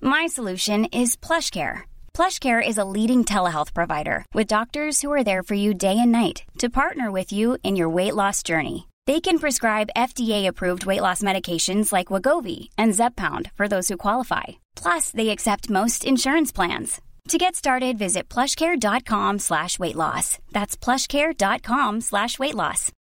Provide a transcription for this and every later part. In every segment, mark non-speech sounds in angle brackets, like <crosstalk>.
My solution is PlushCare. PlushCare is a leading telehealth provider with doctors who are there for you day and night to partner with you in your weight loss journey. They can prescribe FDA-approved weight loss medications like Wegovy and Zepbound for those who qualify. Plus, they accept most insurance plans. To get started, visit plushcare.com/weightloss. That's plushcare.com/weightloss.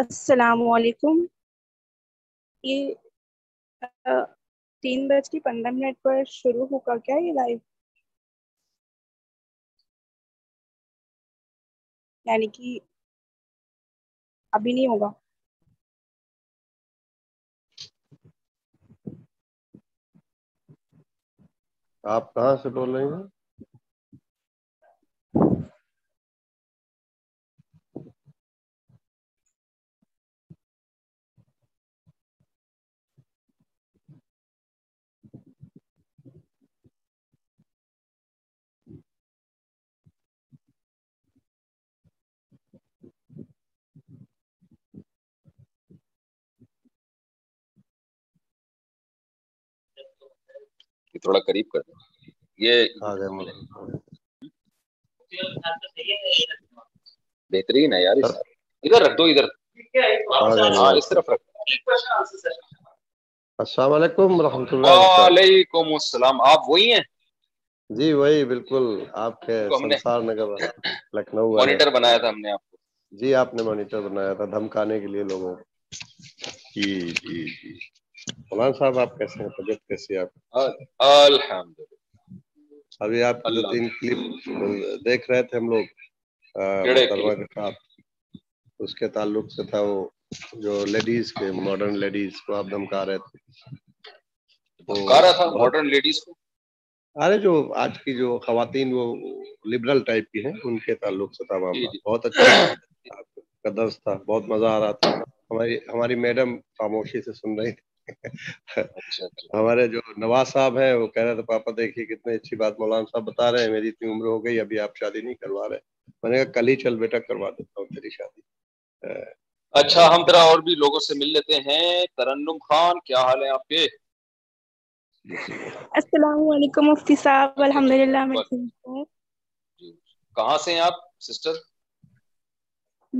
السلام علیکم یہ تین بج کے پندرہ minute پر شروع ہوگا کیا یہ لائف یعنی کہ ابھی نہیں ہوگا آپ کہاں سے بول رہے ہیں یہ تھوڑا قریب کر دیں یہ ہاں، بہترین ہے یار ادھر رکھ دو ادھر ہاں، ہاں، اس طرف رکھ السلام علیکم رحمۃ اللہ وعلیکم السلام آپ وہی ہیں جی وہی بالکل آپ کے سنسار نگر لکھنؤ مانیٹر بنایا تھا ہم نے آپ جی آپ نے مانیٹر بنایا تھا دھمکانے کے لیے لوگوں جی جی جی مولانا صاحب آپ کیسے ہیں طبیعت آپ ابھی آپ دو تین کلپ دیکھ رہے تھے ہم لوگ اس کے تعلق سے تھا وہ جو لیڈیز کے ماڈرن لیڈیز کو آپ دھمکا رہے تھے ارے جو آج کی جو خواتین وہ لبرل ٹائپ کی ہیں ان کے تعلق سے تھا جی، جی۔ بہت اچھا کا درس تھا بہت مزہ آ رہا تھا ہماری ہماری میڈم خاموشی سے سن رہی تھے اچھا، اچھا۔ ہمارے جو نواز صاحب ہیں وہ کہہ رہے تھے پاپا دیکھیے کتنی اچھی بات مولانا صاحب بتا رہے ہیں میری اتنی عمر ہو گئی ابھی آپ شادی نہیں کروا رہے میں نے کہا کل ہی چل بیٹا کروا دیتا ہوں تیری شادی اچھا ہم ذرا اور بھی لوگوں سے مل لیتے ہیں ترنم خان کیا حال ہے آپ کے جی، جی۔ السلام علیکم مفتی صاحب جی، الحمد للہ کہاں سے ہیں آپ سسٹر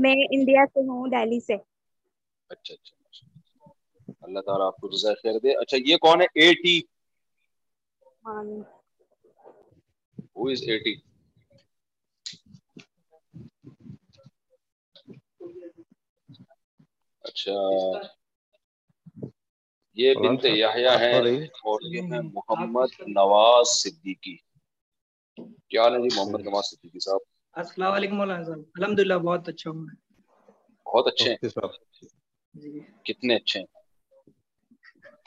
میں انڈیا سے ہوں دہلی سے اچھا اچھا اللہ تعالیٰ آپ کو جزائے خیر دے اچھا یہ کون ہے اے ہاں ٹی جی۔ اچھا یہ بنت ہے اور یہ ہے محمد نواز صدیقی کیا جی محمد نواز صدیقی صاحب السلام علیکم صاحب الحمدللہ بہت اچھا ہوں بہت اچھے ہیں کتنے اچھے ہیں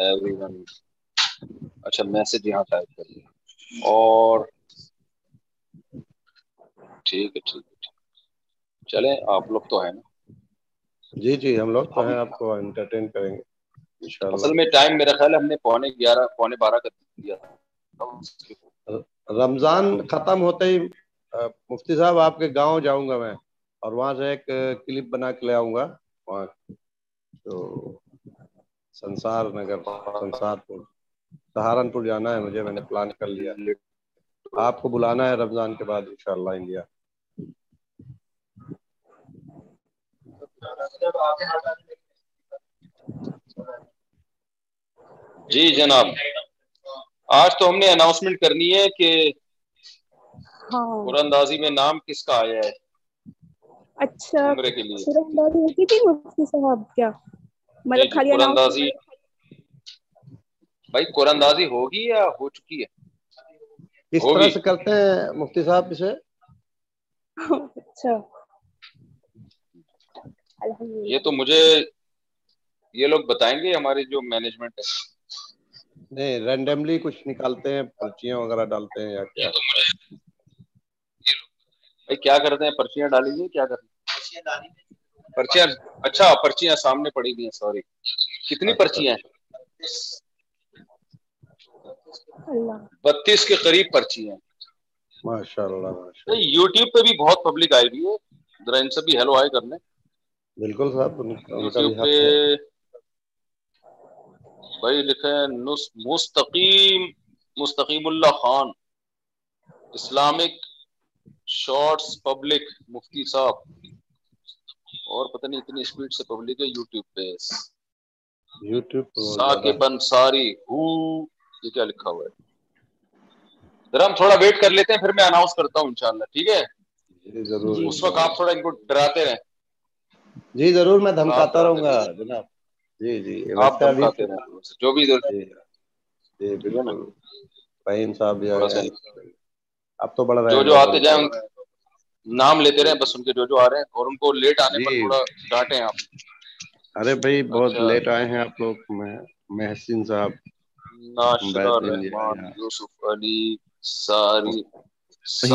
ہم نے پونے گیارہ پونے بارہ کا رمضان ختم ہوتے ہی مفتی صاحب آپ کے گاؤں جاؤں گا میں اور وہاں سے ایک کلپ بنا کے لے آؤں گا تو سنسار نگر سنسار پور سہارنپور جانا ہے مجھے میں نے پلان کر لیا آپ کو بلانا ہے رمضان کے بعد انشاءاللہ انڈیا جی جناب آج تو ہم نے اناؤنسمنٹ کرنی ہے کہ ہاں۔ اندازی میں نام کس کا آیا ہے اچھا صاحب کیا مطلب ہو چکی ہے مفتی صاحب اسے اچھا۔ یہ تو مجھے یہ لوگ بتائیں گے ہماری جو مینجمنٹ ہے نہیں رینڈملی کچھ نکالتے ہیں پرچیاں وغیرہ ڈالتے ہیں یا کیا کرتے ہیں پرچیاں کیا کرتے پرچیاں پرچیاں اچھا پرچیاں سامنے پڑی گئی ہیں سوری کتنی اچھا۔ پرچیاں ہیں بتیس کے قریب پرچی ہیں ماشاء اللہ یو ٹیوب پہ بھی بہت پبلک آئی ہوئی ہے ذرا ان سے بھی ہیلو آئے کرنے بالکل صاحب یوٹیوب پہ بھائی لکھے Mustaqeem Mustaqeem Ullah Khan Islamic shorts public مفتی صاحب اور پتہ نہیں اتنی اسپیڈ سے پبلک ہے یوٹیوب پہ یوٹیوب ثاقب انصاری ہو یہ کیا لکھا ہوا ہے ذرا ہم تھوڑا ویٹ کر لیتے ہیں پھر میں اناؤنس کرتا ہوں انشاءاللہ ٹھیک ہے جی، ضرور اس وقت آپ تھوڑا ان کو ڈراتے رہیں جی ضرور میں دھمکاتا رہوں گا جناب جی جی آپ دھمکاتے رہیں جو بھی ضرور جی،, جی بالکل فہیم صاحب اب تو بڑا جو جو آتے جائیں نام لیتے رہے بس ان کے جو جو آ رہے ہیں اور ان کو لیٹ آنے پر جی۔ تھوڑا ڈانٹے آپ ارے بھائی بہت لیٹ اچھا۔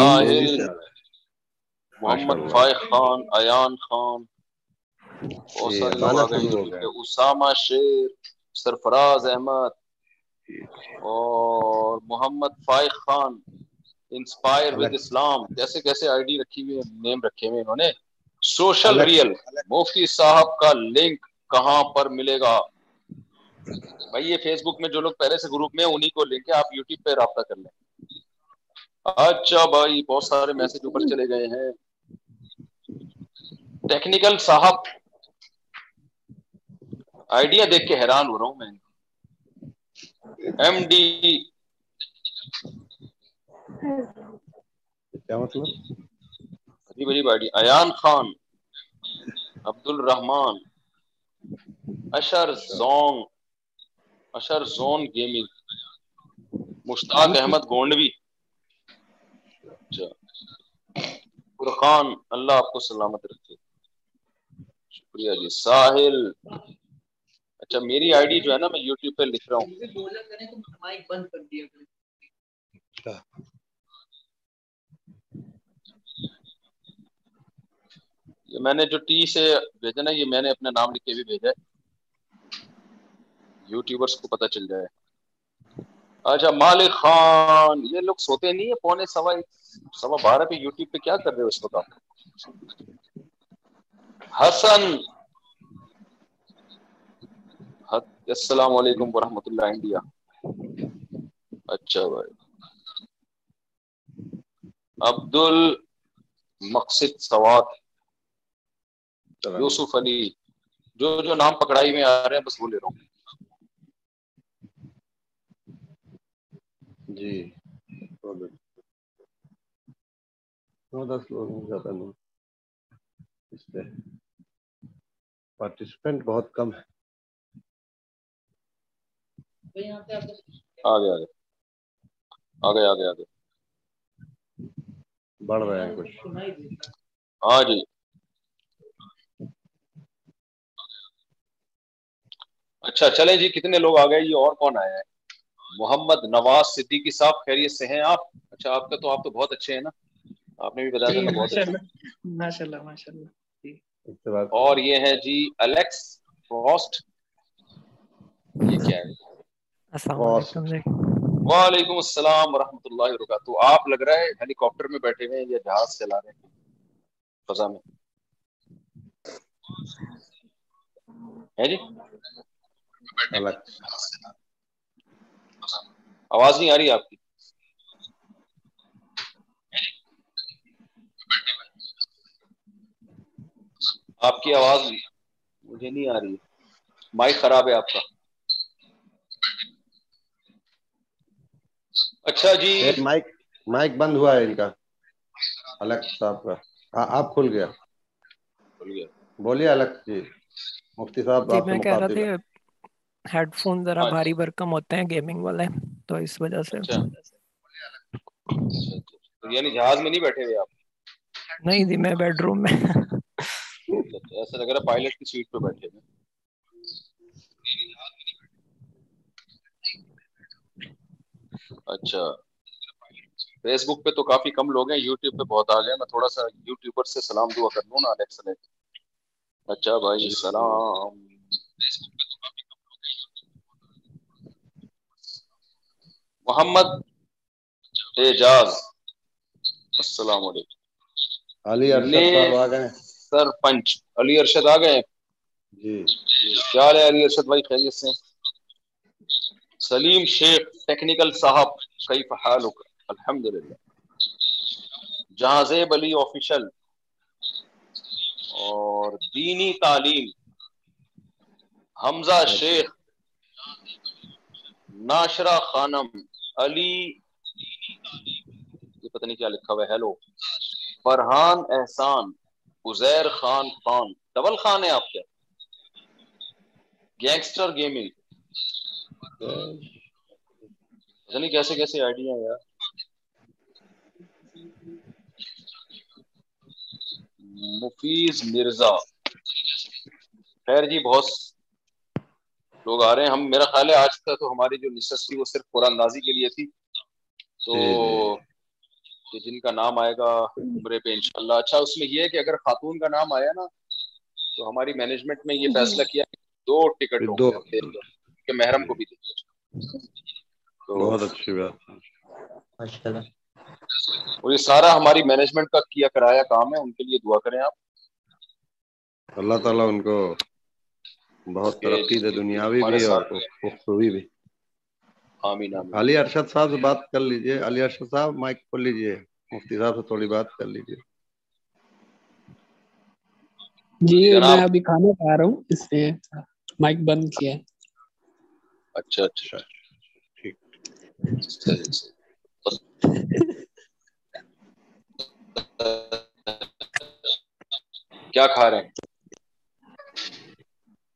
آئے ہیں محمد فائق خان ایان خانہ جی، اسامہ شیر سرفراز احمد جی۔ اور محمد فائق خان انسپائر ود اسلام جیسے کیسے آئی ڈی رکھی ہوئی نیم رکھے ہوئے انہوں نے سوشل ریئل مفتی صاحب کا لنک کہاں پر ملے گا بھائی یہ فیس بک میں جو لوگ پہلے سے گروپ میں کو لنک ہے آپ یوٹیوب پہ رابطہ کر لیں اچھا بھائی بہت سارے میسج اوپر چلے گئے ہیں ٹیکنیکل صاحب آئیڈیا دیکھ کے حیران ہو رہا ہوں میں ایم ڈی کیا مطلب بڑی بڑی body Ayan Khan Abdul ur-Rahman Ashar zone Ashar zone gaming Mushtaq Ahmed Gondvi اچھا۔ فرقان اللہ آپ کو سلامت رکھے شکریہ جی ساحل اچھا میری آئی ڈی جو ہے نا میں یوٹیوب پہ لکھ رہا ہوں یہ میں نے جو ٹی سے بھیجا نا یہ میں نے اپنا نام لکھ کے بھی بھیجا ہے یوٹیوبرس کو پتا چل جائے اچھا مالک خان یہ لوگ سوتے نہیں ہے پونے سوا سوا بارہ پہ یوٹیوب پہ کیا کر رہے ہو اس حسن السلام علیکم ورحمۃ اللہ انڈیا اچھا بھائی عبد المقصد سوات یوسف علی جو جو نام پکڑائی میں آ رہے ہیں بس وہ لے رہا ہوں جی نو دس لوگ زیادہ نہیں اس پہ پارٹیسپینٹ بہت کم ہے آگے آگے آگے آگے آگے بڑھ رہے ہیں کچھ ہاں جی اچھا چلے جی کتنے لوگ آ گئے یہ اور کون آیا ہے محمد نواز صدیقی صاحب خیریت سے ہیں آپ اچھا آپ کا تو آپ تو بہت اچھے ہیں نا آپ نے بھی بہت جی۔ اور یہ یہ ہے ہے جی الیکس فروسٹ کیا جی۔ وعلیکم السلام ورحمۃ اللہ وبرکاتہ آپ لگ رہا ہے ہیلی کاپٹر میں بیٹھے ہوئے یا جہاز چلا رہے ہیں فضا میں ہے جی آواز نہیں آ رہی آپ کی آپ کی آواز مجھے نہیں آ رہی مائک خراب ہے آپ کا اچھا جی مائک مائک بند ہوا ہے ان کا الگ صاحب کا آپ کھل گیا بولیے الگ جی مفتی صاحب جی، میں کہہ رہا تھا ہیڈ فون ذرا بھاری برکم ہوتے ہیں گیمنگ والے تو اس وجہ سے یعنی جہاز میں نہیں بیٹھے ہوئے آپ نہیں جی میں بیڈ روم میں ایسا لگ رہا پائلٹ کی سیٹ پہ بیٹھے ہیں اچھا فیس بک پہ تو کافی کم لوگ ہیں یوٹیوب پہ بہت آ گئے میں تھوڑا سا یوٹیوبر سے سلام دعا کر لوں نا الیکسا نے اچھا بھائی سلام فیس بک پہ محمد اعجاز السلام علیکم علی ارشد سرپنچ علی ارشد آ گئے جی کیا علی ارشد بھائی خیریت سے سلیم شیخ ٹیکنیکل صاحب کئی فحال ہو الحمد للہ جہازیب علی آفیشل اور دینی تعلیم حمزہ شیخ ناشرہ خانم علی پتہ نہیں کیا لکھا ہوا ہے ہیلو فرحان احسان خان خان ڈبل خان ہے آپ کے گینگسٹر گیمنگ یعنی کیسے کیسے آئیڈیا ہیں یار مفیز مرزا خیر جی بہت لوگ آ رہے ہیں ہم میرا خیال ہے آج کا تو ہماری جو نشست تھی وہ صرف قرآن اندازی کے لیے تھی تو جی، جی، جی۔ جن کا نام آئے گا عمرے پہ انشاءاللہ اچھا اس میں یہ ہے کہ اگر خاتون کا نام آیا نا تو ہماری مینجمنٹ میں یہ فیصلہ کیا دو ٹکٹ دو کہ محرم کو بھی دیں بہت اچھی بات اور یہ سارا ہماری مینجمنٹ کا کیا کرایا کام ہے ان کے لیے دعا کریں آپ اللہ تعالیٰ ان کو بہت ترقی دے دنیاوی بھی اور اخروی بھی آمین آمین علی ارشد صاحب سے بات کر لیجئے علی ارشد صاحب مائک کھول لیجئے مفتی صاحب سے تھوڑی بات کر لیجئے جی, جی، میں ابھی کھانا کھا رہا ہوں اس لیے مائک بند کیا ہے اچھا،, اچھا اچھا ٹھیک کیا کھا رہے ہیں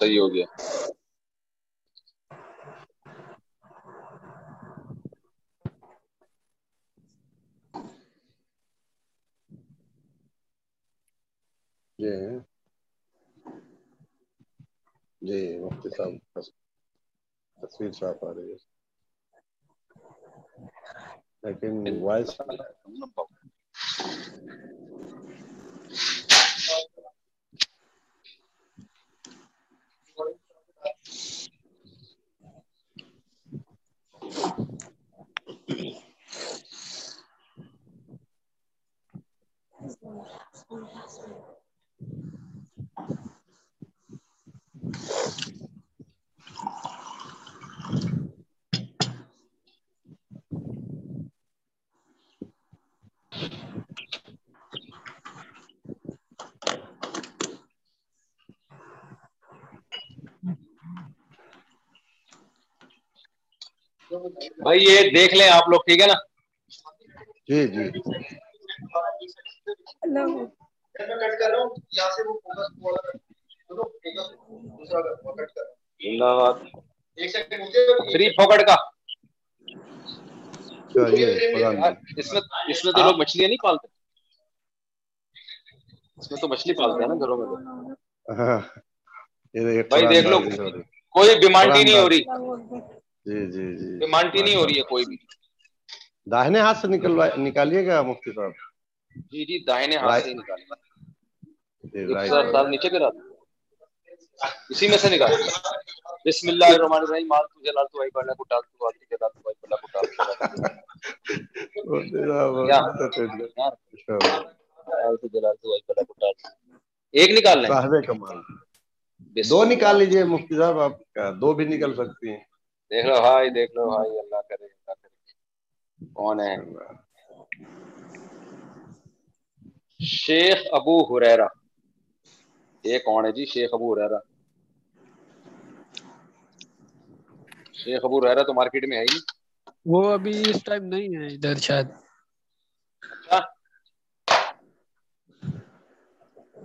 جی۔, جی مفتی صاحب تصویر صاحب آ رہی ہے لیکن بھائی یہ دیکھ لیں آپ لوگ ٹھیک ہے نا جی جی اللہ پھوکٹ کا نہیں پالتے تو مچھلی پالتے کوئی بیماری نہیں ہو رہی جی جی جی مانٹی نہیں ہو رہی ہے کوئی بھی داہنے ہاتھ سے نکالیے گا مفتی صاحب جی جی, جی، اسی میں سے دو نکال لیجیے مفتی صاحب آپ دو بھی نکل سکتی ہیں دیکھ لو بھائی دیکھ لو بھائی اللہ کرے اللہ کرے کون ہے شیخ ابو ہریرا یہ کون ہے جی شیخ ابو ہریرا شیخ ابو ہریرا تو مارکیٹ میں ہے ہی وہ ابھی اس ٹائم نہیں ہے ادھر شاید اچھا۔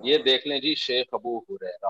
یہ دیکھ لیں جی شیخ ابو ہریرا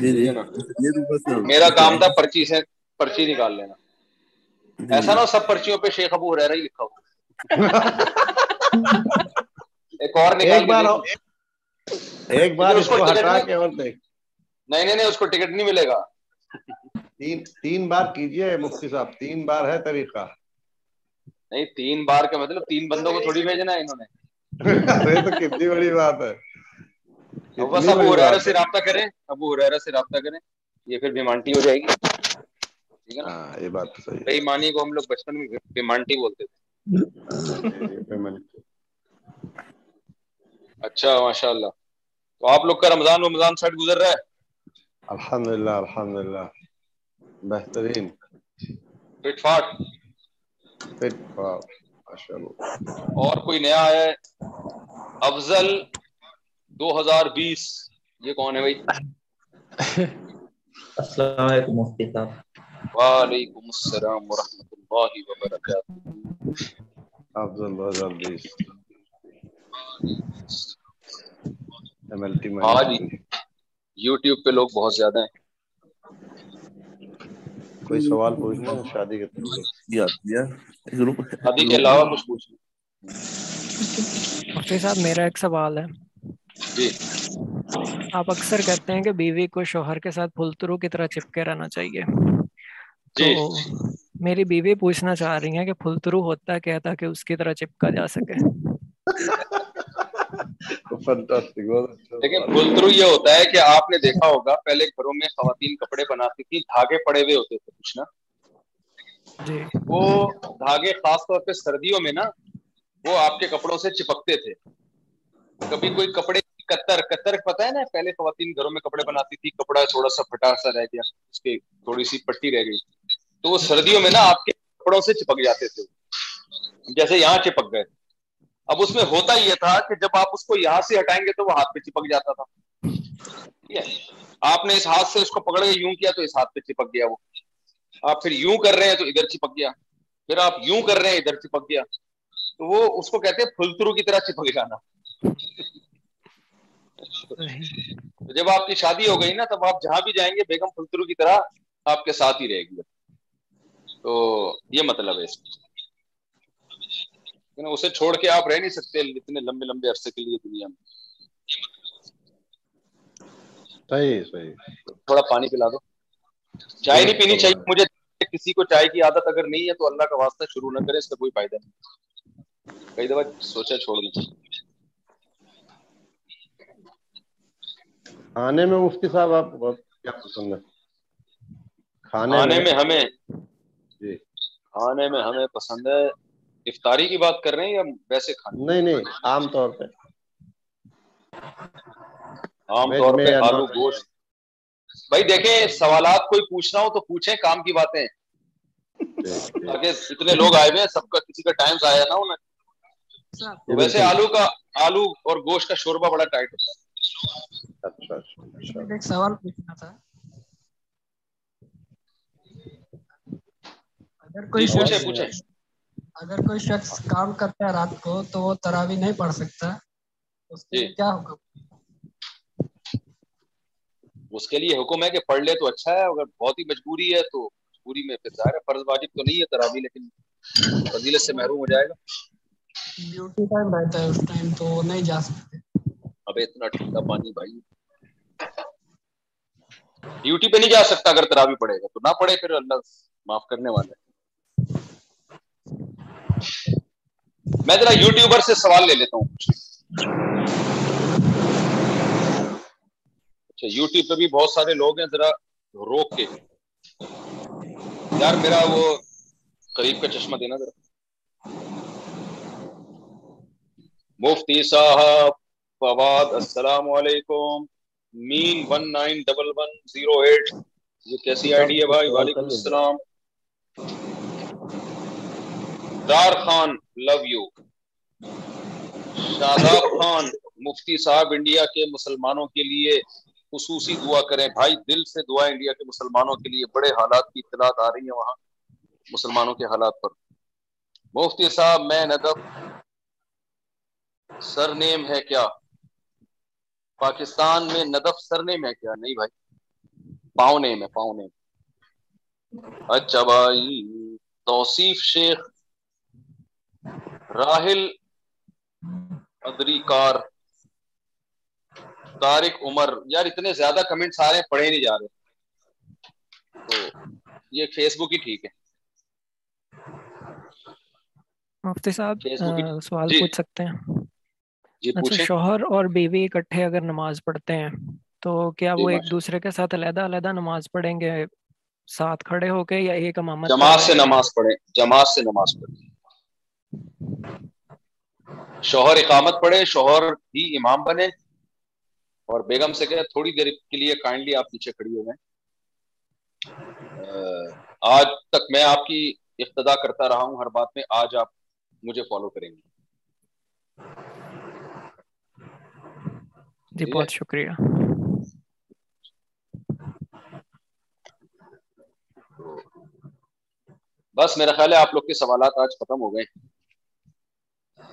جی، جی، <laughs> میرا کام تھا پرچی سے پرچی نکال لینا جی، ایسا نہ سب پرچیوں پہ شیخ ابو رہی لکھا ایک <laughs> ایک اور اور نکال کے بار اس کو ہٹا نہیں نہیں اس کو ٹکٹ نہیں ملے گا تین بار کیجیے مفتی صاحب تین بار ہے طریقہ نہیں تین بار کا مطلب تین بندوں کو تھوڑی بھیجنا ہے انہوں نے <laughs> تو کتنی بڑی بات ہے بس ابو ابو سے سے رابطہ رابطہ کریں کریں یہ یہ پھر بیمانٹی بیمانٹی ہو جائے گی ٹھیک ہے نا ہاں، بات تو تو صحیح کو ہم لوگ بچپن میں بولتے تھے اچھا آپ لوگ کا رمضان رمضان سٹ گزر رہا ہے الحمد للہ الحمد للہ بہترین اور کوئی نیا ہے افضل دو ہزار بیس یہ کون ہے بھائی السلام علیکم صاحب وعلیکم السلام ورحمۃ اللہ وبرکاتہ ہاں جی۔ لوگ بہت زیادہ جی، شادی کے علاوہ کچھ پوچھنا صاحب میرا ایک سوال ہے جی آپ اکثر کہتے ہیں کہ بیوی کو شوہر کے ساتھ کی طرح چپکے رہنا چاہیے جی تو میری بیوی پوچھنا چاہ رہی ہیں کہ پھلترو ہوتا کیا اس کی طرح چپکا جا سکے اچھا۔ لیکن یہ ہوتا ہے کہ آپ نے دیکھا ہوگا پہلے گھروں میں خواتین کپڑے بناتی تھی دھاگے پڑے ہوئے ہوتے تھے کچھ نا جی وہ دھاگے خاص طور پہ سردیوں میں نا وہ آپ کے کپڑوں سے چپکتے تھے کبھی کوئی کپڑے کتر کتر پتا ہے نا پہلے خواتین گھروں میں کپڑے بناتی تھی کپڑا تھوڑا سا پھٹا سا رہ گیا اس کے تھوڑی سی پٹی رہ گئی تو وہ سردیوں میں نا آپ کے کپڑوں سے چپک جاتے تھے جیسے یہاں چپک گئے اب اس میں ہوتا یہ تھا کہ جب آپ اس کو یہاں سے ہٹائیں گے تو وہ ہاتھ پہ چپک جاتا تھا آپ نے اس ہاتھ سے اس کو پکڑ کے یوں کیا تو اس ہاتھ پہ چپک گیا وہ آپ پھر یوں کر رہے ہیں تو ادھر چپک گیا پھر آپ یوں کر رہے ہیں ادھر چپک گیا تو وہ اس کو کہتے ہیں پھلترو کی طرح چپک جانا تو جب آپ کی شادی ہو گئی نا تب آپ جہاں بھی جائیں گے بیگم فلترو کی طرح آپ کے ساتھ ہی رہے گی تو یہ مطلب ہے اس میں اسے چھوڑ کے آپ رہ نہیں سکتے اتنے لمبے لمبے عرصے کے لیے دنیا میں تھوڑا پانی پلا دو چائے نہیں پینی چاہیے مجھے کسی کو چائے کی عادت اگر نہیں ہے تو اللہ کا واسطہ شروع نہ کرے اس کا کوئی فائدہ نہیں کئی دفعہ سوچا چھوڑ دیجیے کھانے کھانے میں میں مفتی صاحب آپ کیا پسند ہے ہمیں جی کھانے میں ہمیں پسند ہے افطاری کی بات کر رہے ہیں یا ویسے کھانے نہیں نہیں عام عام طور طور پہ پہ آلو گوشت بھائی دیکھیں سوالات کوئی پوچھنا ہو تو پوچھیں کام کی باتیں جی، جی۔ تاکہ اتنے لوگ آئے ہوئے ہیں سب کا کسی کا ٹائم ضائع نہ ہونا ویسے آلو کا آلو اور گوشت کا شوربہ بڑا ٹائٹ ہوتا ہے اچھا، اچھا، اچھا۔ سوال پوچھنا تھا اگر کوئی جی، شخص اگر کوئی شخص کام کرتا ہے رات کو تو وہ تراوی نہیں پڑھ سکتا اس کے جی۔ کیا حکم اس کے لیے حکم ہے کہ پڑھ لے تو اچھا ہے اگر بہت ہی مجبوری ہے تو مجبوری میں پھر ظاہر ہے فرض واجب تو نہیں ہے تراوی لیکن فضیلت سے محروم ہو جائے گا ڈیوٹی ٹائم رہتا ہے اس ٹائم تو نہیں جا سکتے اتنا ٹھنڈا پانی بھائی ڈیوٹی پہ نہیں جا سکتا اگر پڑے گا تو نہ پڑے پھر اللہ معاف کرنے والا میں ذرا یوٹیوبر سے سوال لے لیتا ہوں اچھا یوٹیوب پہ بھی بہت سارے لوگ ہیں ذرا روک کے یار میرا وہ قریب کا چشمہ دینا ذرا مفتی صاحب فواد السلام علیکم مین one one nine double zero eight یہ کیسی آئی ڈی ہے بھائی وعلیکم السلام دار خان لو یو شاداب خان مفتی صاحب انڈیا کے مسلمانوں کے لیے خصوصی دعا کریں بھائی دل سے دعا انڈیا کے مسلمانوں کے لیے بڑے حالات کی اطلاعات آ رہی ہیں وہاں مسلمانوں کے حالات پر مفتی صاحب میں ندب سر نیم ہے کیا پاکستان میں ندف سر نیم ہے کیا نہیں بھائی پاؤں نیم ہے پاؤں نیم اچھا بھائی توصیف شیخ راہل ادری کار طارق عمر یار اتنے زیادہ کمنٹس آ رہے ہیں پڑھے نہیں جا رہے تو یہ فیس بک ہی ٹھیک ہے مفتی صاحب سوال جی۔ پوچھ سکتے ہیں جی، اچھا شوہر اور بیوی اکٹھے اگر نماز پڑھتے ہیں تو کیا جی، وہ ایک دوسرے کے ساتھ علیحدہ علیحدہ نماز پڑھیں گے ساتھ کھڑے ہو کے یا ایک امامت جماعت جماعت سے سے نماز نماز پڑھیں پڑھیں شوہر اقامت پڑھے شوہر ہی امام بنے اور بیگم سے کہ تھوڑی دیر کے لیے کائنڈلی آپ پیچھے کھڑی ہو گئے آج تک میں آپ کی اقتدا کرتا رہا ہوں ہر بات میں آج آپ مجھے فالو کریں گے جی بہت شکریہ بس میرا خیال ہے آپ لوگ کے سوالات آج ختم ہو گئے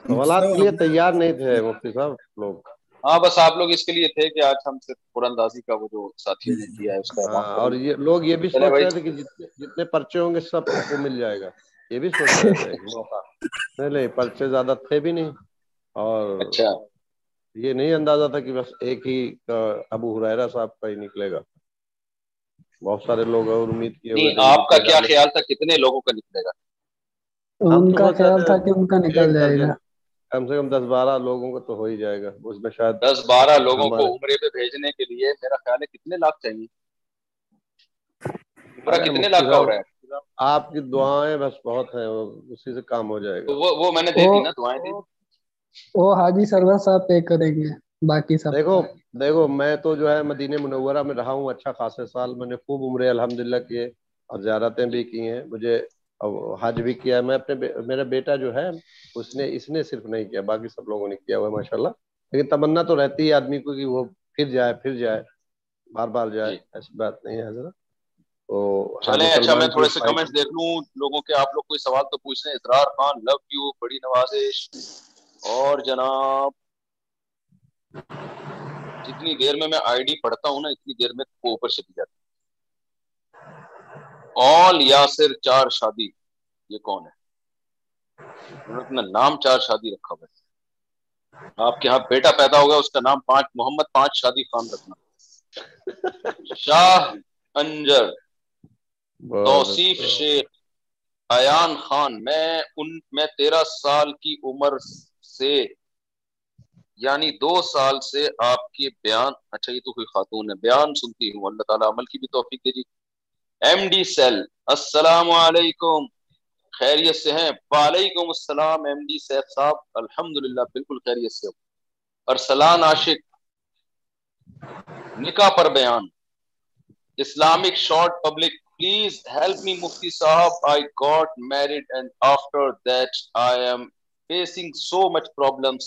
سوالات کے لیے تیار نہیں تھے مفتی صاحب لوگ ہاں بس آپ لوگ اس کے لیے تھے کہ آج ہم صرف قرآن اندازی کا وہ جو ساتھی نے کیا ہے اس کا اور یہ لوگ یہ بھی سوچ رہے تھے کہ جتنے پرچے ہوں گے سب کو مل جائے گا یہ بھی سوچ رہے تھے نہیں نہیں پرچے زیادہ تھے بھی نہیں اور اچھا یہ نہیں اندازہ تھا کہ بس ایک ہی ابو حرا صاحب کا ہی نکلے گا بہت سارے لوگ اور امید کیے آپ کا کیا خیال تھا کتنے لوگوں کا نکلے گا ان کا خیال تھا کہ ان کا نکل جائے گا کم سے کم دس بارہ لوگوں کا تو ہو ہی جائے گا اس میں شاید دس بارہ لوگوں کو عمرے پہ بھیجنے کے لیے میرا خیال ہے کتنے لاکھ چاہیے عمرہ کتنے لاکھ کا ہو رہا ہے آپ کی دعائیں بس بہت ہیں اسی سے کام ہو جائے گا وہ میں نے دے دی نا دعائیں دی وہ حاجی سرور صاحب پے کریں گے باقی سب دیکھو دیکھو میں تو جو ہے مدینہ منورہ میں رہا ہوں اچھا خاصے سال میں نے خوب عمرے الحمدللہ کیے اور زیارتیں بھی کی ہیں مجھے حج بھی کیا ہے میں اپنے میرا بیٹا جو ہے اس نے اس نے صرف نہیں کیا باقی سب لوگوں نے کیا ہوا ہے ماشاء اللہ لیکن تمنا تو رہتی ہے آدمی کو کہ وہ پھر جائے پھر جائے بار بار جائے جی۔ ایسی بات نہیں ہے حضرت تو چلیں اچھا میں تھوڑے سے کمنٹس دیکھ لوں لوگوں کے آپ لوگ کوئی سوال تو پوچھ رہے ہیں اظہار خان لو یو بڑی نوازش اور جناب جتنی دیر میں میں آئی ڈی پڑھتا ہوں نا اتنی دیر میں وہ اوپر چلی جاتی آل یاسر چار شادی یہ کون ہے اپنا نام چار شادی رکھا ہوا ہے آپ کے ہاں بیٹا پیدا ہوگا اس کا نام پانچ محمد پانچ شادی خان رکھنا شاہ انجر توصیف شیخ ایان خان میں ان میں تیرہ سال کی عمر سے یعنی دو سال سے آپ کے بیان اچھا یہ تو کوئی خاتون ہے بیان سنتی ہوں اللہ تعالیٰ عمل کی بھی توفیق دے جی ایم ڈی سیل السلام علیکم خیریت سے ہیں وعلیکم السلام ایم ڈی سیف صاحب الحمدللہ بالکل خیریت سے ارسلان عاشق نکاح پر بیان Islamic short public please help me مفتی صاحب I got married and after that I am facing so much problems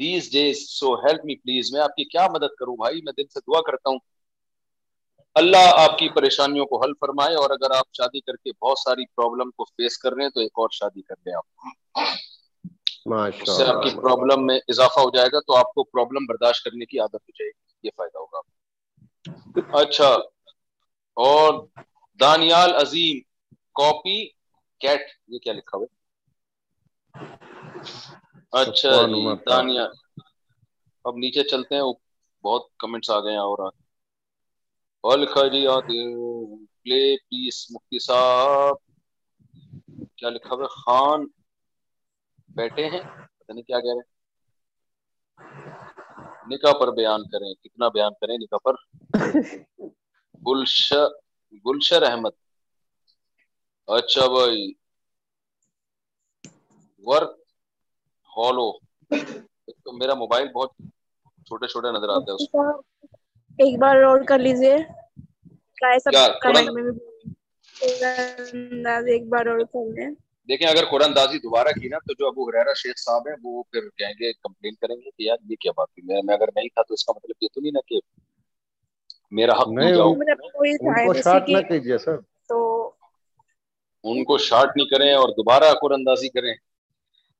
help me please میں آپ کی کیا مدد کروں بھائی میں دل سے دعا کرتا ہوں اللہ آپ کی پریشانیوں کو حل فرمائے اور اگر آپ شادی کر کے بہت ساری پرابلم کو فیس کر رہے ہیں تو ایک اور شادی کر لیں آپ اس سے آپ کی پرابلم میں اضافہ ہو جائے گا تو آپ کو پرابلم برداشت کرنے کی عادت ہو جائے گی یہ فائدہ ہوگا اچھا اور دانیال عظیم کاپی کیٹ یہ کیا لکھا ہوئے اچھا جی، دانیہ اب نیچے چلتے ہیں بہت کمنٹس آ گئے ہیں اور لکھا جی پلے پیس مفتی صاحب کیا لکھا ہوا خان بیٹھے ہیں پتہ نہیں کیا کہہ رہے نکاح پر بیان کریں کتنا بیان کریں نکاح پر گلش گلشر احمد اچھا بھائی ورک فالو تو میرا موبائل بہت چھوٹے چھوٹے نظر آتا ہے ایک بار اور کر لیجیے دیکھیں اگر قرآن دازی دوبارہ کی نا تو جو ابو حریرہ شیخ صاحب ہیں وہ پھر کہیں گے کمپلین کریں گے کہ یار یہ کیا بات میں اگر نہیں تھا تو اس کا مطلب یہ تو نہیں نا کہ میرا حق نہیں جاؤں تو ان کو شارٹ نہیں کریں اور دوبارہ قرآن دازی کریں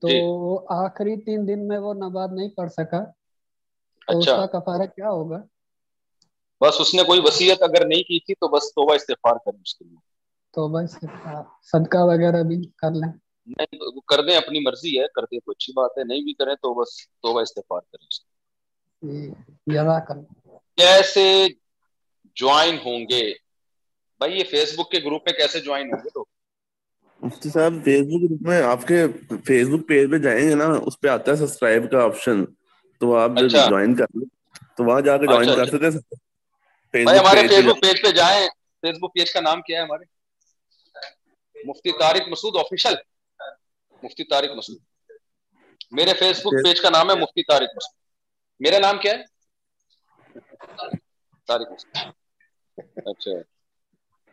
تو جی۔ آخری تین دن میں وہ نماز نہیں پڑھ سکا تو اس اچھا۔ کا کفارہ کیا ہوگا بس اس نے کوئی وصیت اگر نہیں کی تھی تو بس توبہ استغفار کریں اس کے لیے توبہ استغفار صدقہ وغیرہ بھی کر لیں نہیں کر دیں اپنی مرضی ہے کر دیں کوئی اچھی بات ہے نہیں بھی کریں تو بس توبہ استغفار کریں اس کے جی، کیسے جوائن ہوں گے بھائی یہ فیس بک کے گروپ میں کیسے جوائن ہوں گے تو مفتی صاحب فیس بک میں آپ کے فیس بک پیج پہ جائیں گے نا اس پہ آتا ہے سبسکرائب کا آپشن تو آپ جوائن اچھا۔ کر لیں تو وہاں جا کے اچھا، اچھا۔ نام کیا ہے اچھا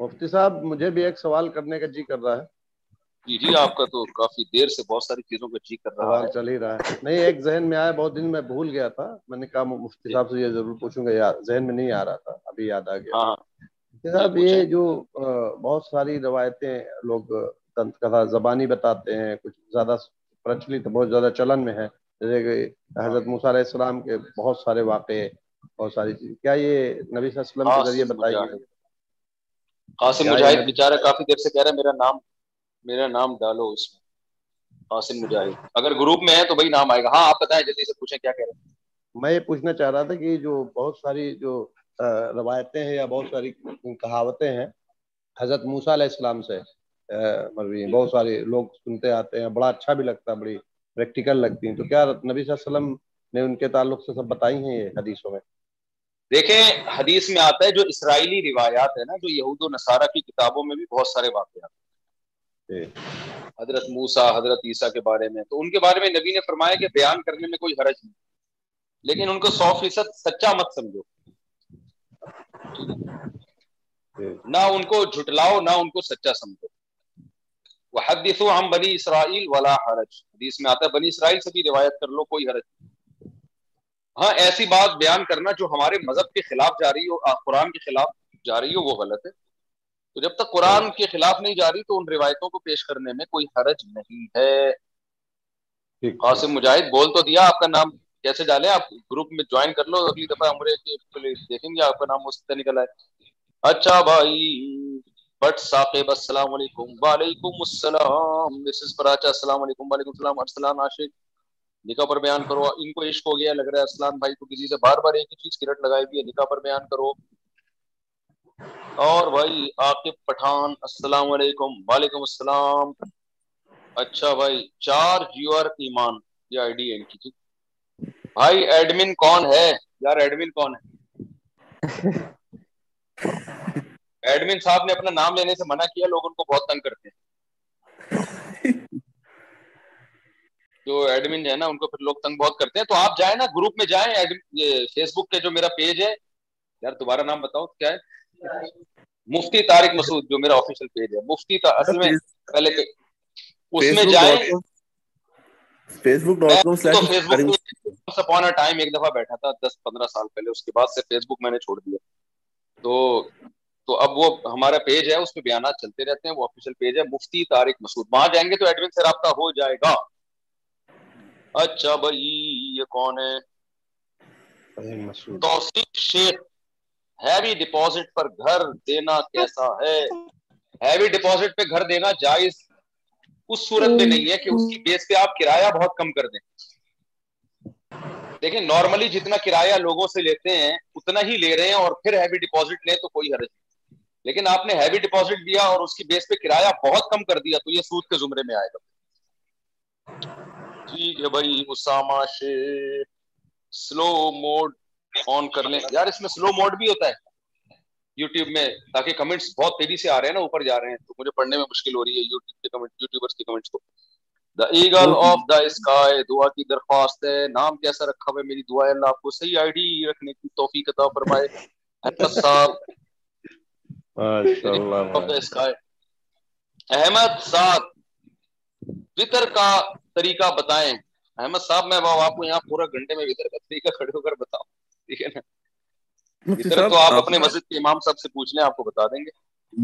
مفتی صاحب مجھے بھی ایک سوال کرنے کا جی کر رہا ہے جی جی آپ کا تو کافی دیر سے بہت ساری چیزوں کا چیک جی کر رہا ہے چل ہی رہا ہے نہیں ایک ذہن میں آیا بہت دن میں بھول گیا تھا میں نے کہا مفتی صاحب سے یہ ضرور پوچھوں گا یار ذہن میں نہیں آ رہا تھا ابھی یاد آ گیا ہاں، ہاں۔ مفتی صاحب یہ جو بہت ساری روایتیں لوگ دنت کتھا زبانی بتاتے ہیں کچھ زیادہ پرچلت بہت زیادہ چلن میں ہے جیسے کہ حضرت موسیٰ علیہ السلام کے بہت سارے واقعے بہت ساری چیزیں کیا یہ نبی صلی اللہ علیہ وسلم کے ذریعے بتائیے قاسم مجاہد بیچارہ کافی دیر سے کہہ رہا ہے میرا نام میرا نام ڈالو اس میں مجاہد اگر گروپ میں ہے تو بھائی نام آئے گا ہاں آپ بتائیں جلدی سے پوچھیں کیا کہہ رہے ہیں میں یہ پوچھنا چاہ رہا تھا کہ جو بہت ساری جو روایتیں ہیں یا بہت ساری کہاوتیں ہیں حضرت موسیٰ علیہ السلام سے بہت سارے لوگ سنتے آتے ہیں بڑا اچھا بھی لگتا ہے بڑی پریکٹیکل لگتی ہیں تو کیا نبی صلی اللہ علیہ وسلم نے ان کے تعلق سے سب بتائی ہیں یہ حدیثوں میں دیکھیں حدیث میں آتا ہے جو اسرائیلی روایات ہے نا جو یہود و نصارہ کی کتابوں میں بھی بہت سارے واقعات جی۔ حضرت موسا حضرت عیسیٰ کے بارے میں تو ان کے بارے میں نبی نے فرمایا کہ بیان کرنے میں کوئی حرج نہیں لیکن ان کو سو فیصد سچا مت سمجھو جی۔ نہ ان کو جھٹلاؤ نہ ان کو سچا سمجھو وہ حدیث ہم بنی اسرائیل والا حرج حدیث میں آتا ہے بنی اسرائیل سے بھی روایت کر لو کوئی حرج نہیں ہاں ایسی بات بیان کرنا جو ہمارے مذہب کے خلاف جا رہی ہو قرآن کے خلاف جا رہی ہو وہ غلط ہے تو جب تک قرآن ہاں۔ کے خلاف نہیں جا رہی تو ان روایتوں کو پیش کرنے میں کوئی حرج نہیں ہے قاسم مجاہد بول تو دیا آپ کا نام کیسے ڈالے گروپ میں جوائن کر لو اگلی دفعہ دیکھیں گے آپ کا نام سے نکل آئے اچھا بھائی بٹ ثاقب السلام علیکم وعلیکم السلام مسز پراچا السلام علیکم وعلیکم السلام ارسلان عاشق نکاح پر بیان کرو ان کو عشق ہو گیا لگ رہا ہے اسلام بھائی کو کسی سے بار بار ایک ہی چیز کرٹ لگائی ہوئی ہے نکاح پر بیان کرو اور بھائی عاقب پٹھان السلام علیکم وعلیکم السلام اچھا بھائی بھائی ایمان یہ آئی ڈی ان کی جی۔ ایڈمن کون ہے یار ایڈمن کون ہے ایڈمن صاحب نے اپنا نام لینے سے منع کیا لوگ ان کو بہت تنگ کرتے ہیں جو ایڈمن ہے نا ان کو پھر لوگ تنگ بہت کرتے ہیں تو آپ جائیں نا گروپ میں جائیں فیس بک کے جو میرا پیج ہے یار دوبارہ نام بتاؤ کیا ہے مفتی تارک مسعود جو میرا بیٹھا تو ہمارا پیج ہے اس پہ بیانات چلتے رہتے ہیں وہ آفیشیل پیج ہے مفتی تارق مسعود وہاں جائیں گے تو ایڈمن سے رابطہ ہو جائے گا اچھا بھائی یہ کون ہے ہیوی ہیوی پر گھر گھر دینا دینا کیسا ہے جائز اس صورت میں نہیں ہے کہ اس کی بیس آپ کرایہ بہت کم کر دیں دیکھیں نارملی جتنا کرایہ لوگوں سے لیتے ہیں اتنا ہی لے رہے ہیں اور پھر ہیوی ڈپازٹ لیں تو کوئی حرج نہیں لیکن آپ نے ہیوی ڈپازٹ دیا اور اس کی بیس پہ کرایہ بہت کم کر دیا تو یہ سود کے زمرے میں آئے گا ٹھیک ہے بھائی سلو موڈ آن کر لیں یار اس میں سلو موڈ بھی ہوتا ہے یوٹیوب میں تاکہ کمنٹس بہت تیزی سے آ رہے ہیں نا اوپر جا رہے ہیں تو مجھے پڑھنے میں مشکل ہو رہی ہے یوٹیوب کے کمنٹ یوٹیوبرز کے کمنٹس کو the eagle of the sky دعا کی درخواست ہے نام کیسا رکھا ہوا ہے میری دعا ہے اللہ آپ کو صحیح آئی ڈی رکھنے کی توفیق عطا فرمائے احمد صاحب احمد صاحب وطر کا طریقہ بتائیں احمد صاحب میں آپ کو یہاں پورا گھنٹے میں وطر کا طریقہ کھڑے ہو کر بتاؤں ٹھیک ہے نا تو آپ اپنے مسجد کے امام صاحب سے پوچھ لیں آپ کو بتا دیں گے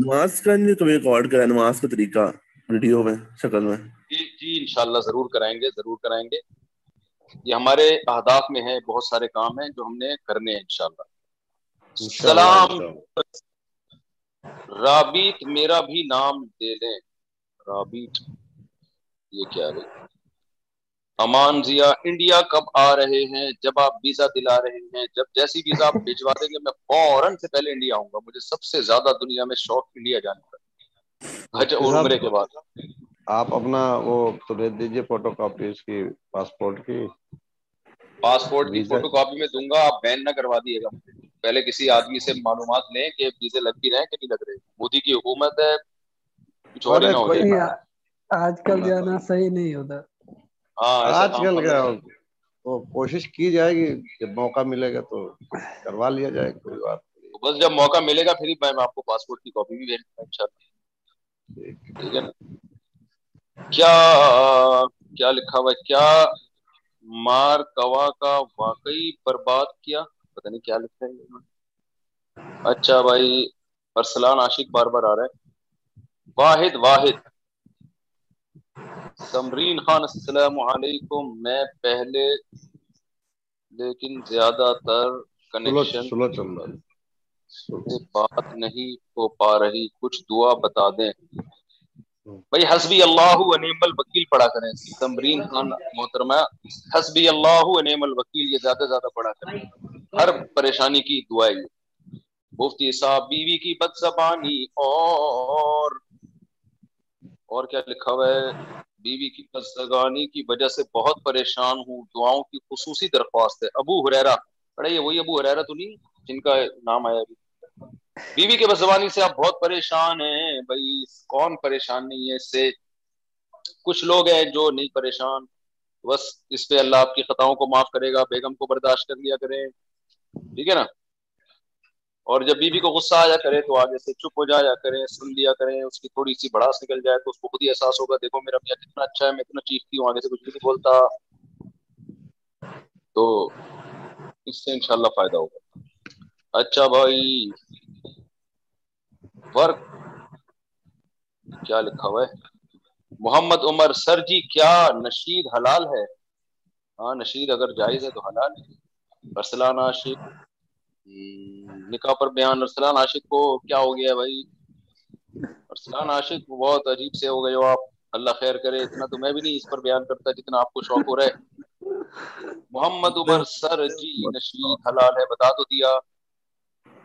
نماز کا نہیں کبھی ریکارڈ کرا نماز کا طریقہ ویڈیو میں شکل میں جی جی انشاءاللہ ضرور کرائیں گے ضرور کرائیں گے یہ ہمارے اہداف میں ہیں بہت سارے کام ہیں جو ہم نے کرنے ہیں انشاءاللہ سلام رابیت میرا بھی نام دے لیں رابیت یہ کیا ہے امان ضیا انڈیا کب آ رہے ہیں جب آپ ویزا دلا رہے ہیں جب جیسی ویزا آپ بھیجوا دیں گے میں فوراً سے پہلے انڈیا آؤں گا مجھے سب سے زیادہ دنیا میں شوق انڈیا جانے کا حج عمرے کے بعد آپ اپنا وہ تو بھیج دیجیے فوٹو کاپی اس کی پاسپورٹ کی پاسپورٹ کی فوٹو کاپی میں دوں گا آپ بین نہ کروا دیے گا پہلے کسی آدمی سے معلومات لیں کہ ویزے لگ بھی رہے کہ نہیں لگ رہے مودی کی حکومت ہے کچھ اور آج کل جانا صحیح نہیں ہوتا ہاں، آج کل کا تو کوشش کی جائے گی جب موقع ملے گا تو کروا لیا جائے کوئی بات بس جب موقع ملے گا پھر میں آپ کو پاسپورٹ کی کاپی بھی کیا کیا لکھا ہوا کیا مار کوا کا واقعی برباد کیا پتہ نہیں کیا لکھا ہے اچھا بھائی ارسلان عاشق بار بار آ رہا ہے واحد واحد تمرین خان السلام علیکم میں پہلے لیکن زیادہ تر کنیکشن بات نہیں ہو پا رہی کچھ دعا بتا دیں بھائی حسبی اللہ الوکیل پڑھا کریں تمرین خان محترمہ حسبی اللہ الوکیل یہ زیادہ زیادہ پڑھا کریں ہر پریشانی کی دعا مفتی صاحب بیوی کی بد زبانی اور اور کیا لکھا ہوا ہے بیوی کی قصدگانی کی وجہ سے بہت پریشان ہوں دعاؤں کی خصوصی درخواست ہے ابو پڑھے یہ وہی ابو حریرہ تو نہیں جن کا نام آیا بیوی کے بزوانی سے آپ بہت پریشان ہیں بھائی کون پریشان نہیں ہے اس سے کچھ لوگ ہیں جو نہیں پریشان بس اس پہ اللہ آپ کی خطاؤں کو معاف کرے گا بیگم کو برداشت کر لیا کریں ٹھیک ہے نا اور جب بیوی بی کو غصہ آیا کرے تو آگے سے چپ ہو جایا کریں سن لیا کریں اس کی تھوڑی سی بڑاس نکل جائے تو اس کو خود ہی احساس ہوگا دیکھو میرا میاں کتنا اچھا ہے میں اتنا چیختی ہوں آگے سے کچھ نہیں بولتا تو اس سے انشاءاللہ فائدہ ہوگا اچھا بھائی ورک کیا لکھا ہوا ہے محمد عمر سر جی کیا نشید حلال ہے ہاں نشید اگر جائز ہے تو حلال ہے ارسلان عاشق نکاح پر بیان ارسلان عاشق کو کیا ہو گیا بھائی ارسلان عاشق بہت عجیب سے ہو گئے جو آپ اللہ خیر کرے اتنا تو میں بھی نہیں اس پر بیان کرتا جتنا آپ کو شوق ہو رہا ہے محمد عمر سر جی نشید حلال ہے بتا تو دیا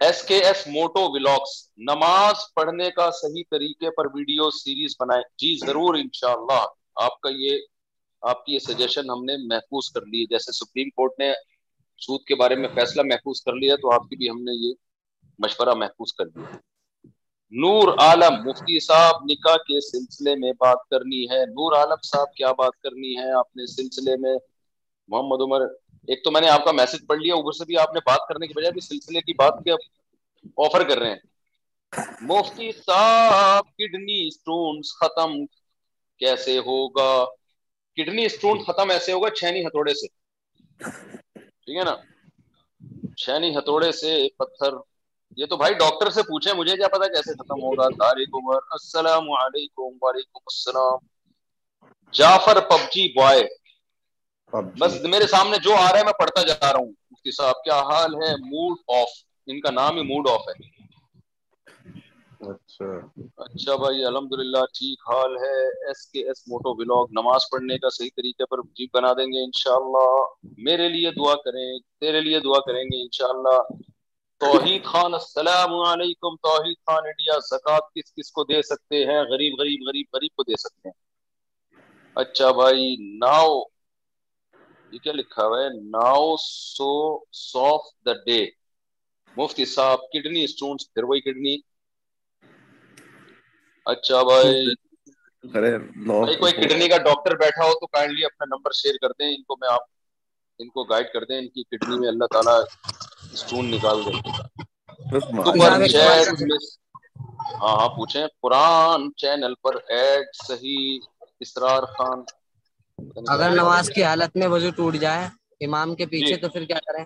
ایس کے ایس موٹو ویلوکس نماز پڑھنے کا صحیح طریقے پر ویڈیو سیریز بنائیں جی ضرور انشاءاللہ آپ کا یہ آپ کی یہ سجیشن ہم نے محفوظ کر لی جیسے سپریم کورٹ نے سود کے بارے میں فیصلہ محفوظ کر لیا تو آپ کی بھی ہم نے یہ مشورہ محفوظ کر دیا نور عالم مفتی صاحب نکاح کے سلسلے میں بات بات کرنی کرنی ہے ہے نور عالم صاحب کیا آپ نے سلسلے میں محمد عمر ایک تو میں نے آپ کا میسج پڑھ لیا اوپر سے بھی آپ نے بات کرنے کے بجائے بھی سلسلے کی بات کے آفر کر رہے ہیں مفتی صاحب کڈنی سٹونز ختم کیسے ہوگا کڈنی سٹون ختم ایسے ہوگا چھینی ہتھوڑے سے ٹھیک ہے نا شینی ہتھوڑے سے ایک پتھر یہ تو بھائی ڈاکٹر سے مجھے کیا پتا کیسے ختم تاریخ عمر السلام علیکم وعلیکم السلام جعفر پب جی بوائے جی۔ بس میرے سامنے جو آ رہا ہے میں پڑھتا جا رہا ہوں مفتی صاحب کیا حال ہے موڈ آف ان کا نام ہی موڈ آف ہے اچھا اچھا بھائی الحمد للہ ٹھیک حال ہے ایس ایس کے موٹو نماز پڑھنے کا صحیح طریقے پر جی بنا دیں گے انشاءاللہ میرے لیے دعا کریں تیرے لیے دعا کریں گے انشاءاللہ توحید خان السلام علیکم توحید خان انڈیا زکات کس کس کو دے سکتے ہیں غریب غریب غریب غریب کو دے سکتے ہیں اچھا بھائی ناؤ یہ کیا لکھا ہے ناؤ سو سوف دا ڈے مفتی صاحب کڈنی اسٹونس اچھا ہاں اگر نواز کی حالت میں وضو ٹوٹ جائے امام کے جی۔ پیچھے تو پھر کیا کریں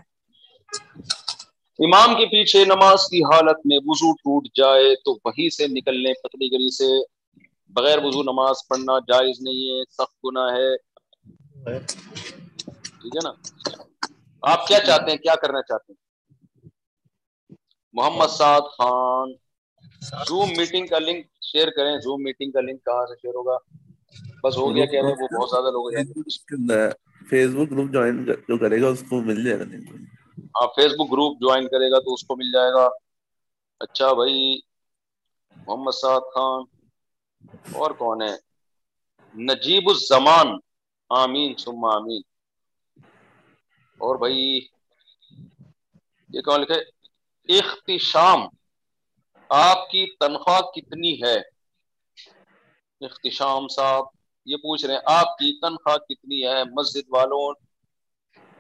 امام کے پیچھے نماز کی حالت میں وضو ٹوٹ جائے تو وہی سے نکلنے پتلی گلی سے بغیر وضو نماز پڑھنا جائز نہیں ہے سخت گناہ ہے ٹھیک ہے نا آپ کیا چاہتے ہیں کیا کرنا چاہتے ہیں محمد سعد خان زوم میٹنگ کا لنک شیئر کریں زوم میٹنگ کا لنک کہاں سے شیئر ہوگا بس ہو گیا کہہ رہے ہیں وہ بہت زیادہ لوگ فیس بک گروپ جوائن جو کرے گا اس کو مل جائے گا آپ فیس بک گروپ جوائن کرے گا تو اس کو مل جائے گا اچھا بھائی محمد سعد خان اور کون ہے نجیب الزمان آمین سما آمین اور بھائی یہ کون لکھے اختشام آپ کی تنخواہ کتنی ہے اختشام صاحب یہ پوچھ رہے ہیں آپ کی تنخواہ کتنی ہے مسجد والوں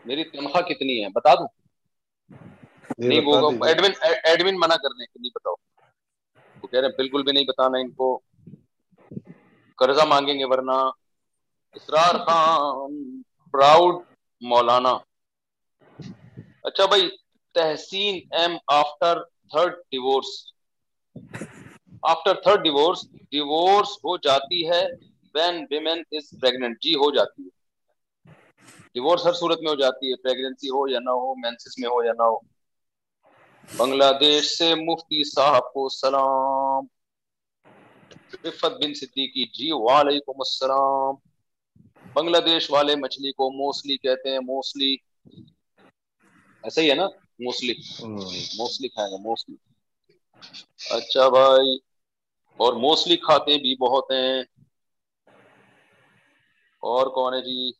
میری تنخواہ کتنی ہے بتا دوں نہیں وہ ایڈمن ایڈمن منع کرنے کے نہیں بتاؤ وہ کہہ رہے ہیں بالکل بھی نہیں بتانا ان کو قرضہ مانگیں گے ورنہ اسرار خان پراؤڈ مولانا اچھا بھائی Tehseen M after third divorce after third divorce divorce ہو جاتی ہے وین ویمن از پریگنٹ جی ہو جاتی ہے ڈیورس ہر صورت میں ہو جاتی ہے پریگنسی ہو یا نہ ہو مینسس میں ہو یا نہ ہو بنگلہ دیش سے مفتی صاحب کو سلام رفت بن صدیقی جی وعلیکم السلام بنگلہ دیش والے مچھلی کو موسلی کہتے ہیں موسلی ایسے ہی ہے نا موسلی موسلی کھائیں گے موسلی اچھا بھائی اور موسلی کھاتے بھی بہت ہیں اور کون ہے جی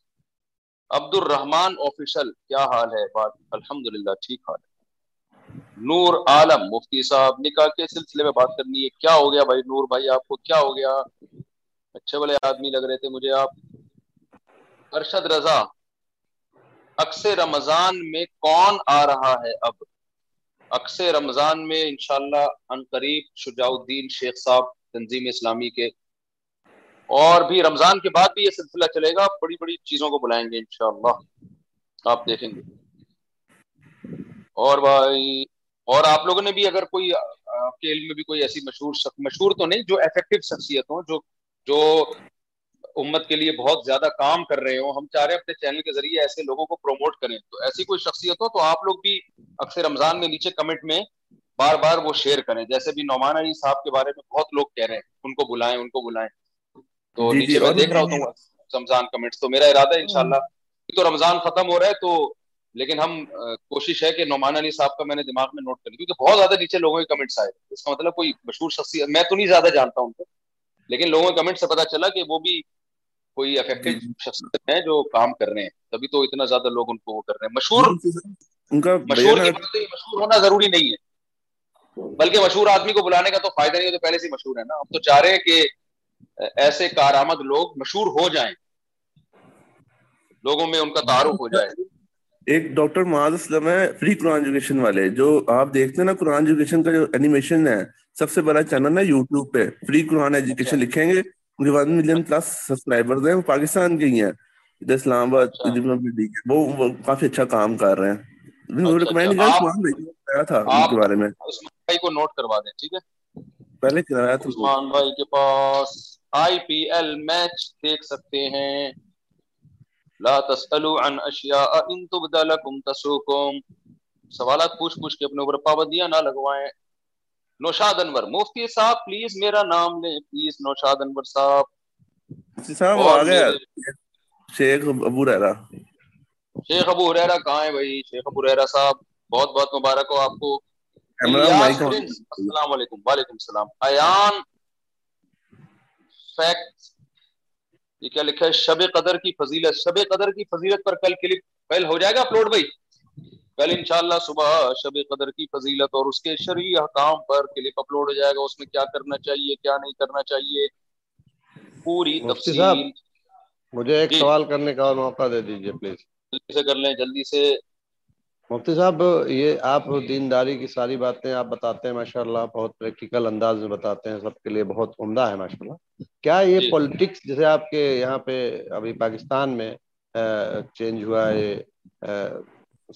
عبد الرحمان آفیشل کیا حال ہے بات الحمدللہ ٹھیک حال ہے نور عالم مفتی صاحب نے کہا کے سلسلے میں بات کرنی ہے کیا ہو گیا بھائی نور بھائی آپ کو کیا ہو گیا اچھے بھلے آدمی لگ رہے تھے مجھے آپ ارشد رضا رمضان میں کون آ رہا ہے اب اکثر رمضان میں انشاءاللہ ان قریب شجاع الدین شیخ صاحب تنظیم اسلامی کے اور بھی رمضان کے بعد بھی یہ سلسلہ چلے گا بڑی بڑی چیزوں کو بلائیں گے انشاءاللہ آپ دیکھیں گے اور بھائی اور آپ لوگوں نے بھی اگر کوئی کے علم میں بھی کوئی ایسی مشہور مشہور تو نہیں جو جو جو افیکٹو شخصیت ہوں امت کے لیے بہت زیادہ کام کر رہے ہوں ہم چاہ رہے ہیں اپنے چینل کے ذریعے ایسے لوگوں کو پروموٹ کریں تو ایسی کوئی شخصیت ہو تو آپ لوگ بھی اکثر رمضان میں نیچے کمنٹ میں بار بار وہ شیئر کریں جیسے بھی نعمان علی صاحب کے بارے میں بہت لوگ کہہ رہے ہیں ان کو بلائیں ان کو بلائیں تو جی، جی، نیچے میں دیکھ رہا ہوں رمضان کمنٹس تو میرا ارادہ ہے ان تو رمضان ختم ہو رہا ہے تو لیکن ہم کوشش ہے کہ نعمان علی صاحب کا میں نے دماغ میں نوٹ لیا کیونکہ بہت زیادہ نیچے لوگوں کے کمنٹس آئے اس کا مطلب کوئی مشہور شخصیت میں تو نہیں زیادہ جانتا ہوں لیکن لوگوں کے کمنٹ سے پتا چلا کہ وہ بھی کوئی جی، جی۔ شخصیت ہیں جو کام کر رہے ہیں تبھی تو اتنا زیادہ لوگ ان کو وہ کر رہے ہیں مشہور جی، مشہور مشہور ہونا ضروری نہیں ہے بلکہ مشہور آدمی کو بلانے کا تو فائدہ نہیں ہے تو پہلے سے مشہور ہے نا ہم تو چاہ رہے ہیں کہ ایسے کارآمد لوگ مشہور ہو جائیں لوگوں میں ان کا تعارف ہو جائے ایک ڈاکٹر معاذ اسلم ہے فری قرآن ایجوکیشن والے جو آپ دیکھتے ہیں نا قرآن ایجوکیشن کا جو اینیمیشن ہے سب سے بڑا چینل ہے یوٹیوب پہ فری قرآن ایجوکیشن لکھیں گے ان کے ون ملین پلس سبسکرائبرز ہیں وہ پاکستان کے ہی ہیں ادھر اسلام آباد وہ کافی اچھا کام کر رہے ہیں پہلے کرایا تھا عثمان بھائی کے پاس آئی پی ایل میچ دیکھ سکتے ہیں لا تسألو عن اشیاء ان تبدا تبدلکم تسوکم سوالات پوچھ پوچھ کے اپنے اوپر پابندیاں نہ لگوائیں نوشاد انور مفتی صاحب پلیز میرا نام لیں پلیز نوشاد انور صاحب مفتی صاحب وہ آگیا شیخ ابو ریرہ شیخ ابو ریرہ کہاں ہیں بھائی شیخ ابو ریرہ صاحب بہت بہت مبارک ہو آپ کو السلام علیکم وعلیکم السلام ایان فیکٹ یہ کیا لکھا ہے شب شب قدر قدر کی کی فضیلت فضیلت پر کل کل کلک ہو جائے گا اپلوڈ بھائی کل انشاءاللہ صبح شب قدر کی فضیلت اور اس کے شرعی حکام پر کلپ اپلوڈ ہو جائے گا اس میں کیا کرنا چاہیے کیا نہیں کرنا چاہیے پوری تفصیل مجھے ایک جی۔ سوال کرنے کا موقع دے دیجیے پلیز جلدی سے کر لیں جلدی سے مفتی صاحب یہ آپ دینداری کی ساری باتیں آپ بتاتے ہیں ماشاءاللہ بہت پریکٹیکل انداز میں بتاتے ہیں سب کے لیے بہت عمدہ ہے ماشاءاللہ کیا یہ پولیٹکس جی، جی۔ جیسے آپ کے یہاں پہ ابھی پاکستان میں چینج ہوا ہے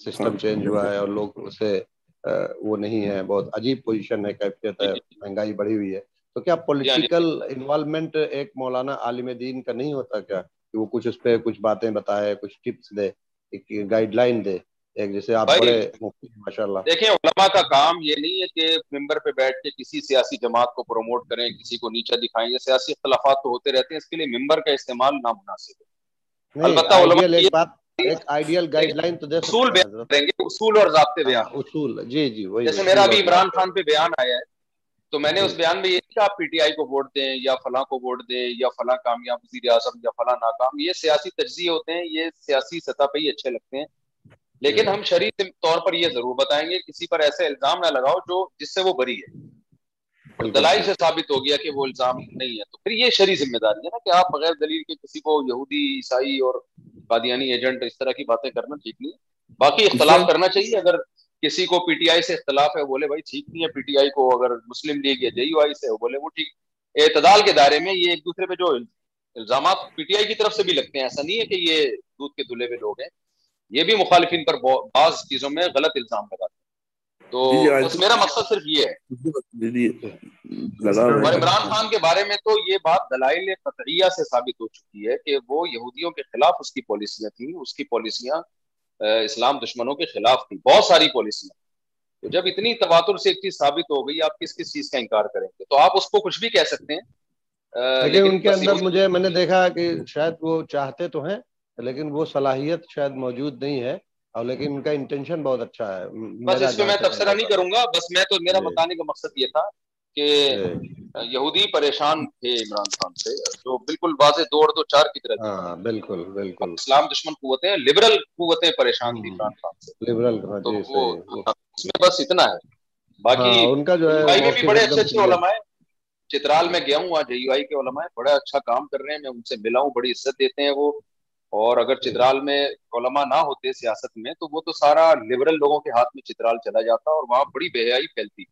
سسٹم چینج ہوا ہے اور لوگ اسے وہ نہیں ہے بہت عجیب پوزیشن ہے کیفیت ہے مہنگائی بڑھی ہوئی ہے تو کیا پولیٹیکل یعنی انوالومنٹ ایک مولانا عالم دین کا نہیں ہوتا کیا کہ وہ کچھ اس پہ کچھ باتیں بتائے کچھ ٹپس دے گائیڈ لائن دے ایک جیسے آپ بڑے دیکھیں علماء کا کام یہ نہیں ہے کہ ممبر پہ بیٹھ کے کسی سیاسی جماعت کو پروموٹ کریں کسی کو نیچے دکھائیں یا سیاسی اختلافات تو ہوتے رہتے ہیں اس کے لیے ممبر کا استعمال نامناسب ہے البتہ علماء ایک آئیڈیل گائیڈ لائن تو اصول بیان دیں گے اصول اور ضابطے ہاں، بیان اصول جی جی وہی جیسے میرا ابھی عمران خان پہ بیان آیا ہے تو میں نے جی۔ اس بیان میں یہ کہ آپ پی ٹی آئی کو ووٹ دیں یا فلاں کو ووٹ دیں یا فلاں کامیاب وزیر اعظم یا فلاں ناکام یہ سیاسی تجزیے ہوتے ہیں یہ سیاسی سطح پہ ہی اچھے لگتے ہیں لیکن جی۔ ہم شریف طور پر یہ ضرور بتائیں گے کسی پر ایسے الزام نہ لگاؤ جو جس سے وہ بری ہے دلائی سے ثابت ہو گیا کہ وہ الزام نہیں ہے تو پھر یہ شری ذمہ داری ہے نا کہ آپ بغیر دلیل کے کسی کو یہودی عیسائی اور قادیانی ایجنٹ اس طرح کی باتیں کرنا ٹھیک نہیں باقی اختلاف جی۔ کرنا چاہیے اگر کسی کو پی ٹی آئی سے اختلاف ہے بولے بھائی ٹھیک نہیں ہے پی ٹی آئی کو اگر مسلم لیگ یا جے یو آئی سے بولے وہ ٹھیک اعتدال کے دائرے میں یہ ایک دوسرے پہ جو الزامات پی ٹی آئی کی طرف سے بھی لگتے ہیں ایسا نہیں ہے کہ یہ دودھ کے دلہے پہ لوگ ہیں یہ بھی مخالفین پر بعض چیزوں میں غلط الزام لگاتے تو جی، بس میرا مقصد صرف یہ ہے جی، جی، اور عمران خان کے بارے میں تو یہ بات دلائل سے ثابت ہو چکی ہے کہ وہ یہودیوں کے خلاف اس کی پالیسیاں تھیں اس کی پالیسیاں اسلام دشمنوں کے خلاف تھی بہت ساری پالیسیاں جب اتنی تواتر سے ایک چیز ثابت ہو گئی آپ کس کس چیز کا انکار کریں گے تو آپ اس کو کچھ بھی کہہ سکتے ہیں لیکن ان کے اندر مجھے میں نے دیکھا کہ شاید وہ چاہتے تو ہیں لیکن وہ صلاحیت شاید موجود نہیں ہے اور لیکن ان کا انٹینشن بہت اچھا ہے بس بس اس میں میں نہیں کروں گا تو میرا جی۔ بتانے کا مقصد یہ تھا کہ جی۔ یہودی پریشان تھے عمران خان سے جو بالکل واضح دو چار کی طرح ہاں، اسلام دشمن قوتیں لبرل قوتیں پریشان تھیں عمران خان سے لبرل ہاں، جی، ہاں، ہے باقی ان کا جو ہے چترال میں گیا ہوں آج آئی کے علماء ہیں بڑا اچھا کام کر رہے ہیں میں ان سے ملا ہوں بڑی عزت دیتے ہیں وہ اور اگر جی۔ چترال میں علماء نہ ہوتے سیاست میں تو وہ تو سارا لبرل لوگوں کے ہاتھ میں چترال چلا جاتا اور وہاں بڑی بے حیائی پھیلتی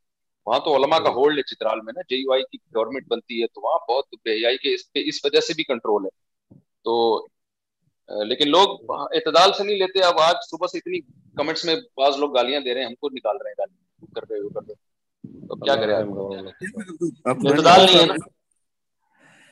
وہاں تو علماء کا ہولڈ جی۔ ہے چترال میں نا جے آئی کی گورنمنٹ بنتی ہے تو وہاں بہت بے حیائی کے اس پہ اس وجہ سے بھی کنٹرول ہے تو لیکن لوگ اعتدال سے نہیں لیتے اب آج صبح سے اتنی کمنٹس میں بعض لوگ گالیاں دے رہے ہیں ہم کو نکال رہے ہیں گالیاں کر دے وہ کرے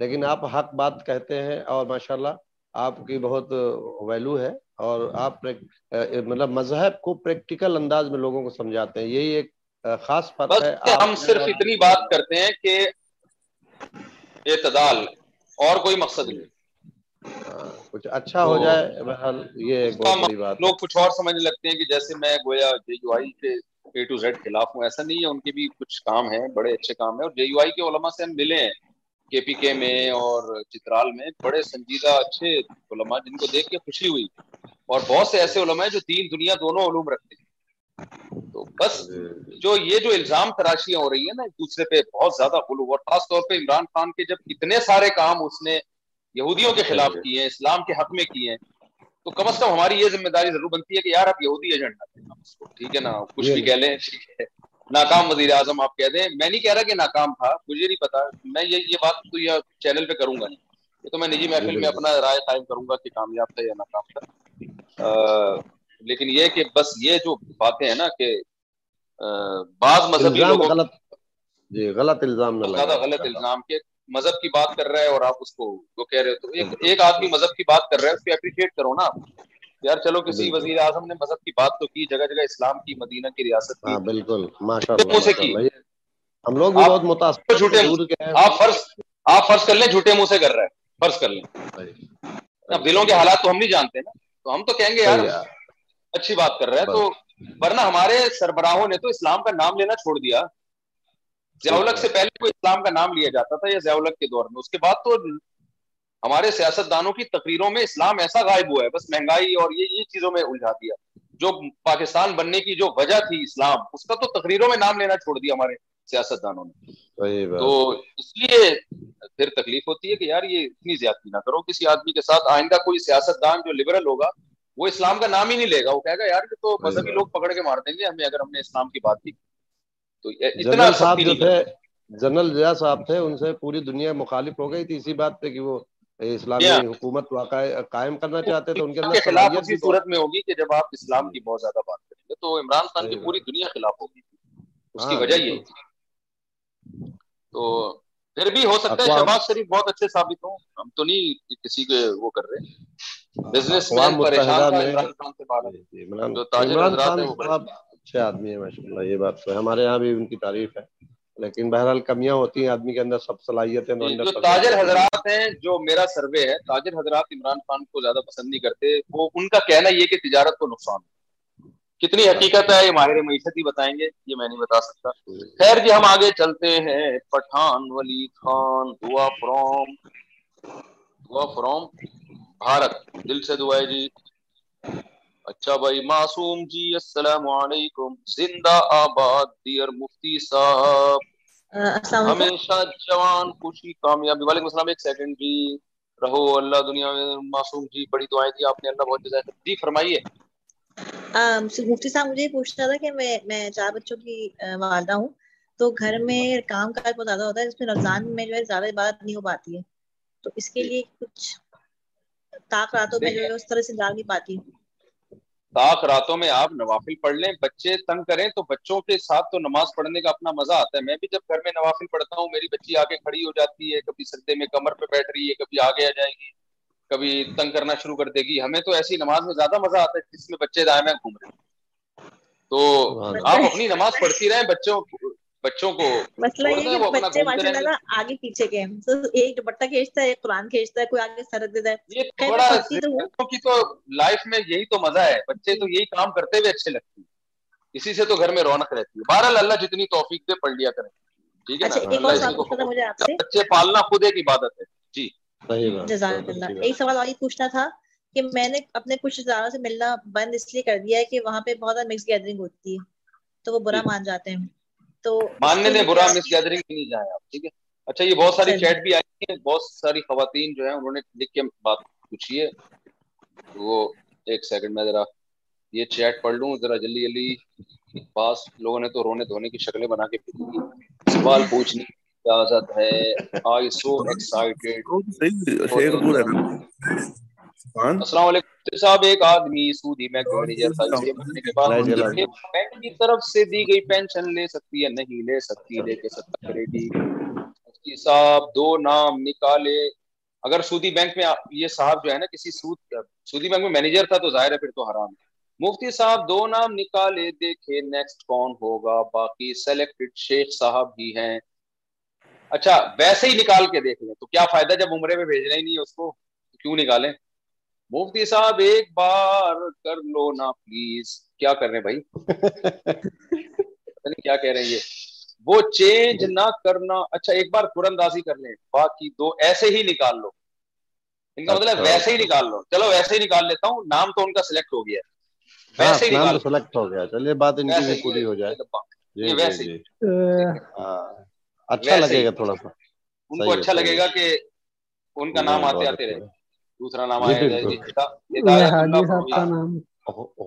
لیکن ہاں۔ آپ حق بات کہتے ہیں اور ماشاءاللہ آپ کی بہت ویلو ہے اور ہاں۔ آپ مطلب مذہب کو پریکٹیکل انداز میں لوگوں کو سمجھاتے ہیں یہی ایک خاص فرق ہے ہم صرف اتنی بات کرتے ہیں کہ اعتدال اور کوئی مقصد نہیں ہاں، کچھ اچھا ہو جائے یہ ایک بہت بات لوگ کچھ اور سمجھنے لگتے ہیں کہ جیسے میں گویا آئی کے اے ٹو زیڈ خلاف ہوں ایسا نہیں ہے ان کے بھی کچھ کام ہیں بڑے اچھے کام ہیں اور جے یو آئی کے علماء سے ہم ملے ہیں کے پی کے میں اور چترال میں بڑے سنجیدہ اچھے علماء جن کو دیکھ کے خوشی ہوئی اور بہت سے ایسے علماء ہیں جو دین دنیا دونوں علوم رکھتے ہیں تو بس جو یہ جو الزام تراشیاں ہو رہی ہیں نا ایک دوسرے پہ بہت زیادہ غلو اور خاص طور پہ عمران خان کے جب اتنے سارے کام اس نے یہودیوں کے خلاف جی۔ کیے ہیں اسلام کے حق میں کیے تو کم از کم ہماری یہ ذمہ داری ضرور بنتی ہے کہ یار آپ یہودی ایجنڈا ٹھیک ہے نا کچھ جی۔ بھی کہہ لیں ناکام وزیر اعظم آپ کہہ دیں میں نہیں کہہ رہا کہ ناکام تھا مجھے نہیں پتا میں یہ یہ یہ بات تو چینل پہ کروں گا نہیں یہ تو میں نجی محفل میں اپنا رائے قائم کروں گا کہ کامیاب تھا یا ناکام تھا لیکن یہ کہ بس یہ جو باتیں ہیں نا کہ بعض مذہب جی، زیادہ غلط الزام کے مذہب کی بات کر رہا ہے اور آپ اس کو جو کہہ رہے ہو تو ہاں۔ ایک آدمی مذہب کی بات کر رہا ہے اس کو اپریشیٹ کرو نا یار چلو کسی وزیر اعظم نے مذہب کی بات تو کی جگہ جگہ اسلام کی مدینہ کی ریاست کی ہاں، بالکل ماشاء اللہ ہم لوگ بہت متاثر جھوٹے آپ فرض آپ فرض کر لیں جھوٹے منہ سے کر رہے ہیں فرض کر لیں اب دلوں کے حالات تو ہم نہیں جانتے نا تو ہم تو کہیں گے یار اچھی بات کر رہے ہیں تو ورنہ ہمارے سربراہوں نے تو اسلام کا نام لینا چھوڑ دیا ضیاء سے پہلے کوئی اسلام کا نام لیا جاتا تھا یا ضیاء کے دور میں اس کے بعد تو ہمارے سیاست دانوں کی تقریروں میں اسلام ایسا غائب ہوا ہے بس مہنگائی اور یہ یہ چیزوں میں الجھا دیا جو پاکستان بننے کی جو وجہ تھی اسلام اس کا تو تقریروں میں نام لینا چھوڑ دیا ہمارے نے تو اس لیے پھر تکلیف ہوتی ہے کہ یار یہ اتنی زیادتی نہ کرو کسی آدمی کے ساتھ آئندہ کوئی سیاست دان جو لبرل ہوگا وہ اسلام کا نام ہی نہیں لے گا وہ کہے گا یار تو مذہبی لوگ پکڑ کے مار دیں گے ہمیں اگر ہم نے اسلام کی بات کی تو اتنا جنرل صاحب تھے ان سے پوری دنیا مخالف ہو گئی تھی اسی بات پہ کہ وہ اسلامی حکومت قائم کرنا چاہتے تو ان کے اندر خلاف اسی صورت میں ہوگی کہ جب آپ اسلام کی ہاں۔ بہت زیادہ بات کریں گے تو عمران خان کی پوری دنیا خلاف ہوگی اس کی ہاں، وجہ یہ تھی تو پھر بھی ہو سکتا ہے شہباز شریف بہت اچھے ثابت ہوں ہم تو نہیں کسی کے وہ کر رہے ہیں بزنس مین پریشان عمران خان سے بات جی، جی، عمران خان صاحب اچھے آدمی ہیں ماشاءاللہ یہ بات ہے ہمارے ہاں بھی ان کی تعریف ہے لیکن بہرحال کمیاں ہوتی ہیں آدمی کے اندر سب صلاحیتیں جی، جو تاجر حضرات ہیں جو میرا سروے ہے تاجر حضرات عمران خان کو زیادہ پسند نہیں کرتے وہ ان کا کہنا یہ کہ تجارت کو نقصان کتنی حقیقت ہے یہ ماہر معیشت ہی بتائیں گے یہ میں نہیں بتا سکتا خیر جی ہم آگے چلتے ہیں پٹھان ولی خان دعا فروم دعا فروم بھارت دل سے دعائیں جی اچھا بھائی معصوم جی السلام علیکم زندہ آباد دیر مفتی صاحب ہمیشہ جوان خوشی کامیابی وعلیکم السلام ایک سیکنڈ جی رہو اللہ دنیا میں معصوم جی بڑی دعائیں دی آپ نے اللہ بہت جزائے دی جی، فرمائیے مفتی صاحب مجھے پوچھنا تھا کہ میں میں چار بچوں کی والدہ ہوں تو گھر میں کام کار بہت زیادہ ہوتا ہے جس میں رمضان میں جو ہے زیادہ بات نہیں ہو پاتی ہے تو اس کے جی۔ لیے کچھ تاک راتوں میں جو ہے اس طرح سے ڈال نہیں پاتی ہوں راتوں میں آپ نوافل پڑھ لیں بچے تنگ کریں تو بچوں کے ساتھ تو نماز پڑھنے کا اپنا مزہ آتا ہے میں بھی جب گھر میں نوافل پڑھتا ہوں میری بچی آگے کھڑی ہو جاتی ہے کبھی سردے میں کمر پہ بیٹھ رہی ہے کبھی آگے آ جائے گی کبھی تنگ کرنا شروع کر دے گی ہمیں تو ایسی نماز میں زیادہ مزہ آتا ہے جس میں بچے دائمہ گھوم رہے ہیں تو آپ اپنی نماز پڑھتی رہیں بچوں بچوں کو مسئلہ یہ کہ بچے ماشاء اللہ آگے پیچھے کے تو ایک دوپٹہ کھینچتا ہے ایک قرآن کھینچتا ہے کوئی آگے سرد دیتا ہے بچوں کی تو لائف میں یہی تو مزہ ہے بچے تو یہی کام کرتے ہوئے اچھے لگتے ہیں اسی سے تو گھر میں رونق رہتی ہے بہرحال اللہ جتنی توفیق دے پڑھ لیا کریں ٹھیک ہے اچھا، بچے پالنا خود ایک عبادت ہے جی جزاک اللہ ایک سوال اور یہ پوچھنا تھا کہ میں نے اپنے کچھ رشتے سے ملنا بند اس لیے کر دیا ہے کہ وہاں پہ بہت زیادہ مکس گیدرنگ ہوتی ہے تو وہ برا جی۔ مان جاتے ہیں تو ماننے دیں برا مس گیدرنگ نہیں جائیں آپ ٹھیک ہے اچھا یہ بہت ساری اچھا چیٹ جی۔ بھی آئی ہیں بہت ساری خواتین جو ہیں انہوں نے لکھ کے بات پوچھی ہے وہ ایک سیکنڈ میں ذرا یہ چیٹ پڑھ لوں ذرا جلدی جلدی بعض لوگوں نے تو رونے دھونے کی شکلیں بنا کے پھر سوال پوچھنے کی اجازت ہے آئی سو ایکسائٹیڈ السلام علیکم صاحب ایک آدمی سودی جی، جی، جی، سے تھا گئی پینشن لے سکتی ہے نہیں لے سکتی لے کے سکتا صاحب دو نام نکالے اگر سودی بینک میں یہ صاحب جو ہے نا کسی سود سودی بینک میں مینیجر تھا تو ظاہر ہے پھر تو حرام ہے مفتی صاحب دو نام نکالے دیکھے نیکسٹ کون ہوگا باقی سلیکٹڈ شیخ صاحب بھی ہیں اچھا ویسے ہی نکال کے دیکھ لیں تو کیا فائدہ جب عمرے میں بھیج رہے نہیں اس کو کیوں نکالیں مفتی صاحب ایک بار کر لو نا پلیز کیا کر رہے بھائی کیا کہہ رہے ہیں یہ وہ چینج نہ کرنا اچھا ایک بار اندازی کر لیں باقی دو ایسے ہی نکال لو ان کا مطلب اچھا، ویسے ہی اچھا۔ نکال لو چلو ویسے ہی نکال لیتا ہوں نام تو ان کا سلیکٹ ہو گیا ہاں، ویسے بات ان کی پوری ہو جائے جی، جی، جی۔ ہاں، اچھا لگے گا تھوڑا سا ان کو اچھا لگے گا کہ ان کا نام آتے آتے اچھا۔ رہے دوسرا نام جی، آیا جائے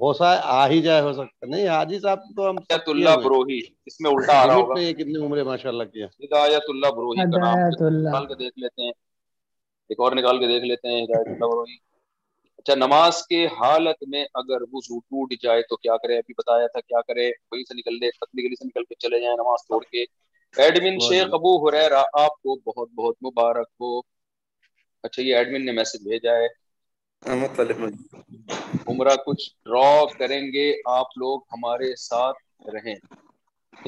ہو سا آ ہی جائے ہو سکتا نہیں حاجی صاحب تو ہم ہدایت اللہ بروہی اس میں الٹا آ رہا ہوگا کتنی عمرے ماشاء اللہ کیا ہدایت اللہ بروہی کا نام نکال کے دیکھ لیتے ہیں ایک اور نکال کے دیکھ لیتے ہیں ہدایت اللہ بروہی اچھا نماز کے حالت میں اگر وضو ٹوٹ جائے تو کیا کرے ابھی بتایا تھا کیا کرے وہیں سے نکل لے تکنی گلی سے نکل کے چلے جائیں نماز توڑ کے ایڈمن شیخ جی۔ ابو حریرہ آپ کو بہت بہت مبارک ہو اچھا یہ ایڈمن نے میسج بھیجا ہے ہاں، عمرہ کچھ ڈرا کریں گے آپ لوگ ہمارے ساتھ رہیں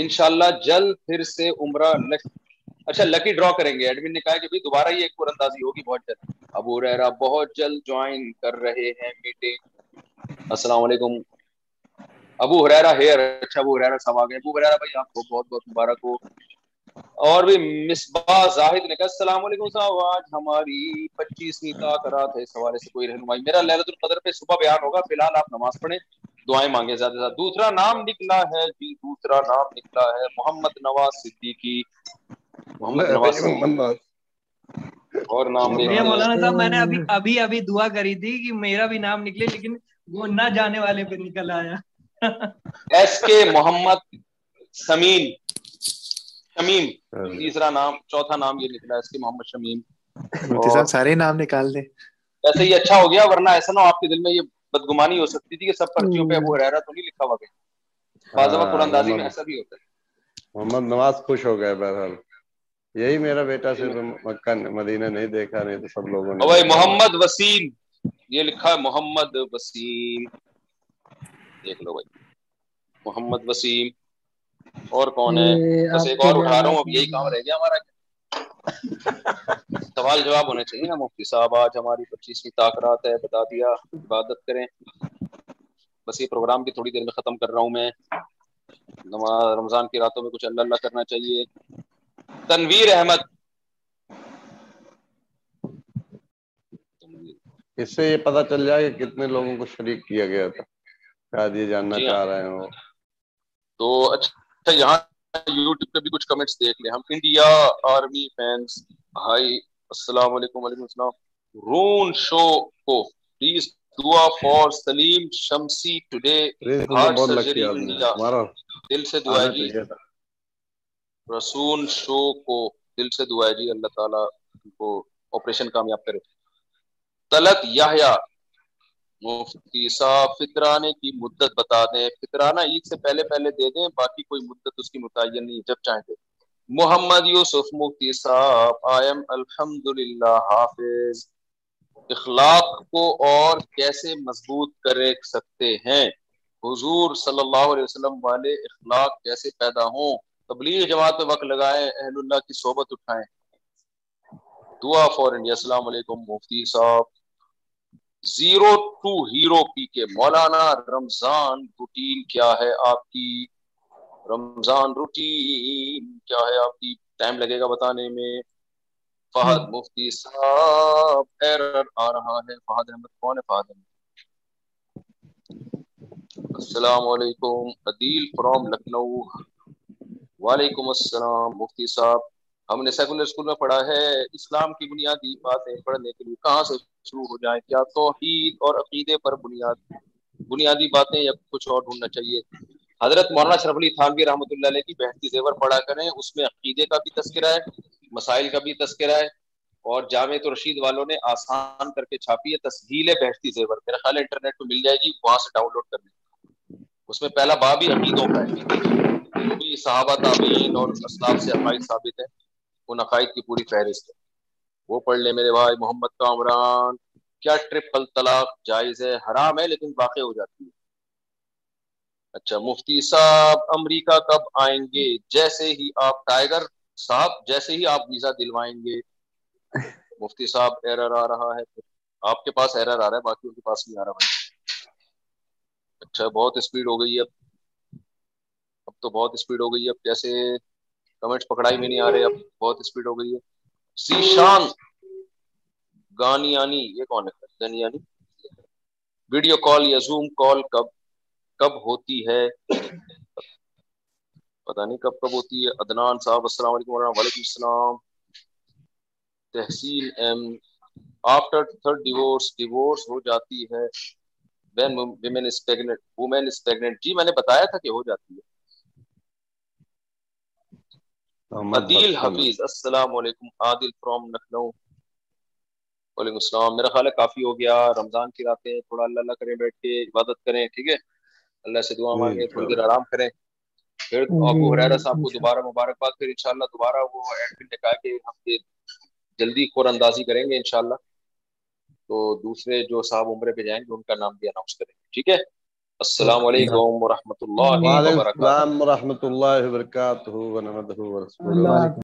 انشاءاللہ جل پھر سے عمرہ لک... اچھا لکی ڈرا کریں گے ایڈمن نے کہا کہ بھی دوبارہ یہ ایک اندازی ہوگی بہت جلد ابو رہرا بہت جلد جوائن کر رہے ہیں میٹنگ السلام علیکم ابو ہریرا ہیئر اچھا ابو ہریرا صاحب آ گئے ابو ہریرا بھائی آپ کو بہت بہت مبارک ہو اور بھی مصباح زاہد نے کہا السلام علیکم صاحب آج ہماری پچیسویں کا کرات ہے اس حوالے سے کوئی رہنمائی میرا لہرۃ القدر پہ صبح بیان ہوگا فی الحال آپ نماز پڑھیں دعائیں مانگیں زیادہ سے زیادہ دوسرا نام نکلا ہے جی دوسرا نام نکلا ہے محمد نواز صدیقی محمد نواز صدیقی اور نام نہیں مولانا صاحب میں نے ابھی ابھی ابھی دعا کری تھی کہ میرا بھی نام نکلے لیکن وہ نہ جانے والے پہ نکل آیا ایس کے محمد سمین شمیم ہاں۔ تیسرا نام چوتھا نام یہ نکلا اس کے محمد شمیم سارے نام نکال دیں ویسے یہ اچھا ہو گیا ورنہ ایسا نہ آپ کے دل میں یہ بدگمانی ہو سکتی تھی کہ سب پرچیوں پہ ابو ہریرہ تو نہیں لکھا ہوا گیا بعض وقت ہاں، قرآن دازی میں ایسا بھی ہوتا ہے محمد نواز خوش ہو گئے بہرحال یہی میرا بیٹا صرف جی۔ مکہ مدینہ نہیں دیکھا نہیں تو سب لوگوں نے بھائی محمد وسیم یہ لکھا ہے محمد وسیم دیکھ لو بھائی محمد وسیم اور کون ہے بس ایک اور اٹھا رہا ہوں اب یہی کام رہ گیا ہمارا <laughs> سوال جواب ہونے چاہیے نا مفتی صاحب آج ہماری پچیسویں تاکرات ہے بتا دیا عبادت کریں بس یہ پروگرام بھی تھوڑی دیر میں ختم کر رہا ہوں میں رمضان کی راتوں میں کچھ اللہ اللہ کرنا چاہیے تنویر احمد اس سے یہ پتا چل جائے کہ کتنے لوگوں کو شریک کیا گیا تھا شاید یہ جاننا جی ہاں۔ چاہ رہے ہیں تو اچھا اچھا، یہاں یوٹیوب پہ بھی کچھ کمنٹس دیکھ لیں ہم انڈیا آرمی فینس ہائی السلام علیکم وعلیکم السلام رون شو کو پلیز دعا فار سلیم شمسی ٹوڈے دل سے دعا جی رسون شو کو دل سے دعا جی اللہ تعالیٰ کو آپریشن کامیاب کرے طلت یحییٰ مفتی صاحب فطرانے کی مدت بتا دیں فطرانہ عید سے پہلے پہلے دے دیں باقی کوئی مدت اس کی متعین نہیں جب چاہیں گے محمد یوسف مفتی صاحب ایم الحمد حافظ اخلاق کو اور کیسے مضبوط کر سکتے ہیں حضور صلی اللہ علیہ وسلم والے اخلاق کیسے پیدا ہوں تبلیغ جماعت پہ وقت لگائیں اللہ کی صحبت اٹھائیں دعا فور انڈیا جی، السلام علیکم مفتی صاحب زیرو ٹو ہیرو پی کے مولانا رمضان روٹین کیا ہے آپ کی رمضان روٹین کیا ہے آپ کی ٹائم لگے گا بتانے میں فہد ہاں۔ مفتی صاحب ایرر آ رہا ہے فہد احمد کون ہے فہد احمد السلام علیکم عدیل فرام لکھنؤ وعلیکم السلام مفتی صاحب ہم نے سیکولر اسکول میں پڑھا ہے اسلام کی بنیادی باتیں پڑھنے کے لیے کہاں سے شروع ہو جائیں یا توحید اور عقیدے پر بنیاد بنیادی باتیں یا کچھ اور ڈھونڈنا چاہیے حضرت مولانا شرف علی تھانوی بھی رحمۃ اللہ علیہ کی بہتی زیور پڑھا کریں اس میں عقیدے کا بھی تذکرہ ہے مسائل کا بھی تذکرہ ہے اور جامع تو رشید والوں نے آسان کر کے چھاپی ہے تسہیل ہے بہشتی زیور میرا خیال ہے انٹرنیٹ پہ مل جائے گی وہاں سے ڈاؤن لوڈ کر لیں اس میں پہلا باب عقید عقیدوں جو بھی صحابہ تابعین اور اسلام سے عقائد ثابت ہے ان عقائد کی پوری فہرست ہے وہ پڑھ لے میرے بھائی محمد کامران کیا ٹرپل طلاق جائز ہے حرام ہے لیکن واقع ہو جاتی ہے اچھا مفتی صاحب امریکہ کب آئیں گے جیسے ہی آپ ٹائگر صاحب جیسے ہی آپ ویزا دلوائیں گے مفتی صاحب ایرر آ رہا ہے آپ کے پاس ایرر آ رہا ہے باقیوں کے پاس نہیں آ رہا بھائی اچھا بہت اسپیڈ ہو گئی اب اب تو بہت اسپیڈ ہو گئی اب جیسے کمنٹس پکڑائی میں نہیں آ رہے اب بہت اسپیڈ ہو گئی ہے گانی یہ کون ہے ویڈیو کال یا زوم کال کب کب ہوتی ہے پتہ نہیں کب کب ہوتی ہے ادنان صاحب السلام علیکم ورحمۃ وعلیکم السلام تحصیل M after third divorce divorce ہو جاتی ہے وومین جی میں نے بتایا تھا کہ ہو جاتی ہے عدیل حفیظ السلام علیکم عادل فرام لکھنؤ وعلیکم السلام میرا خیال ہے کافی ہو گیا رمضان کی راتیں تھوڑا اللہ اللہ کریں بیٹھ کے عبادت کریں ٹھیک ہے اللہ سے دعا جی، مانگے جی، تھوڑی جی۔ دیر آرام کریں پھر ابو صاحب کو دوبارہ مبارکباد پھر انشاءاللہ دوبارہ وہ ایڈمن نے کہا کہ جلدی خور اندازی کریں گے انشاءاللہ تو دوسرے جو صاحب عمرے پہ جائیں گے ان کا نام بھی اناؤنس کریں گے ٹھیک ہے السلام علیکم ورحمۃ اللہ وبرکاتہ السلام اللہ وبرکاتہ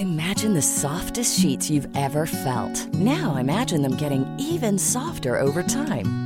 Imagine the soft sheet you ever felt them imagining even time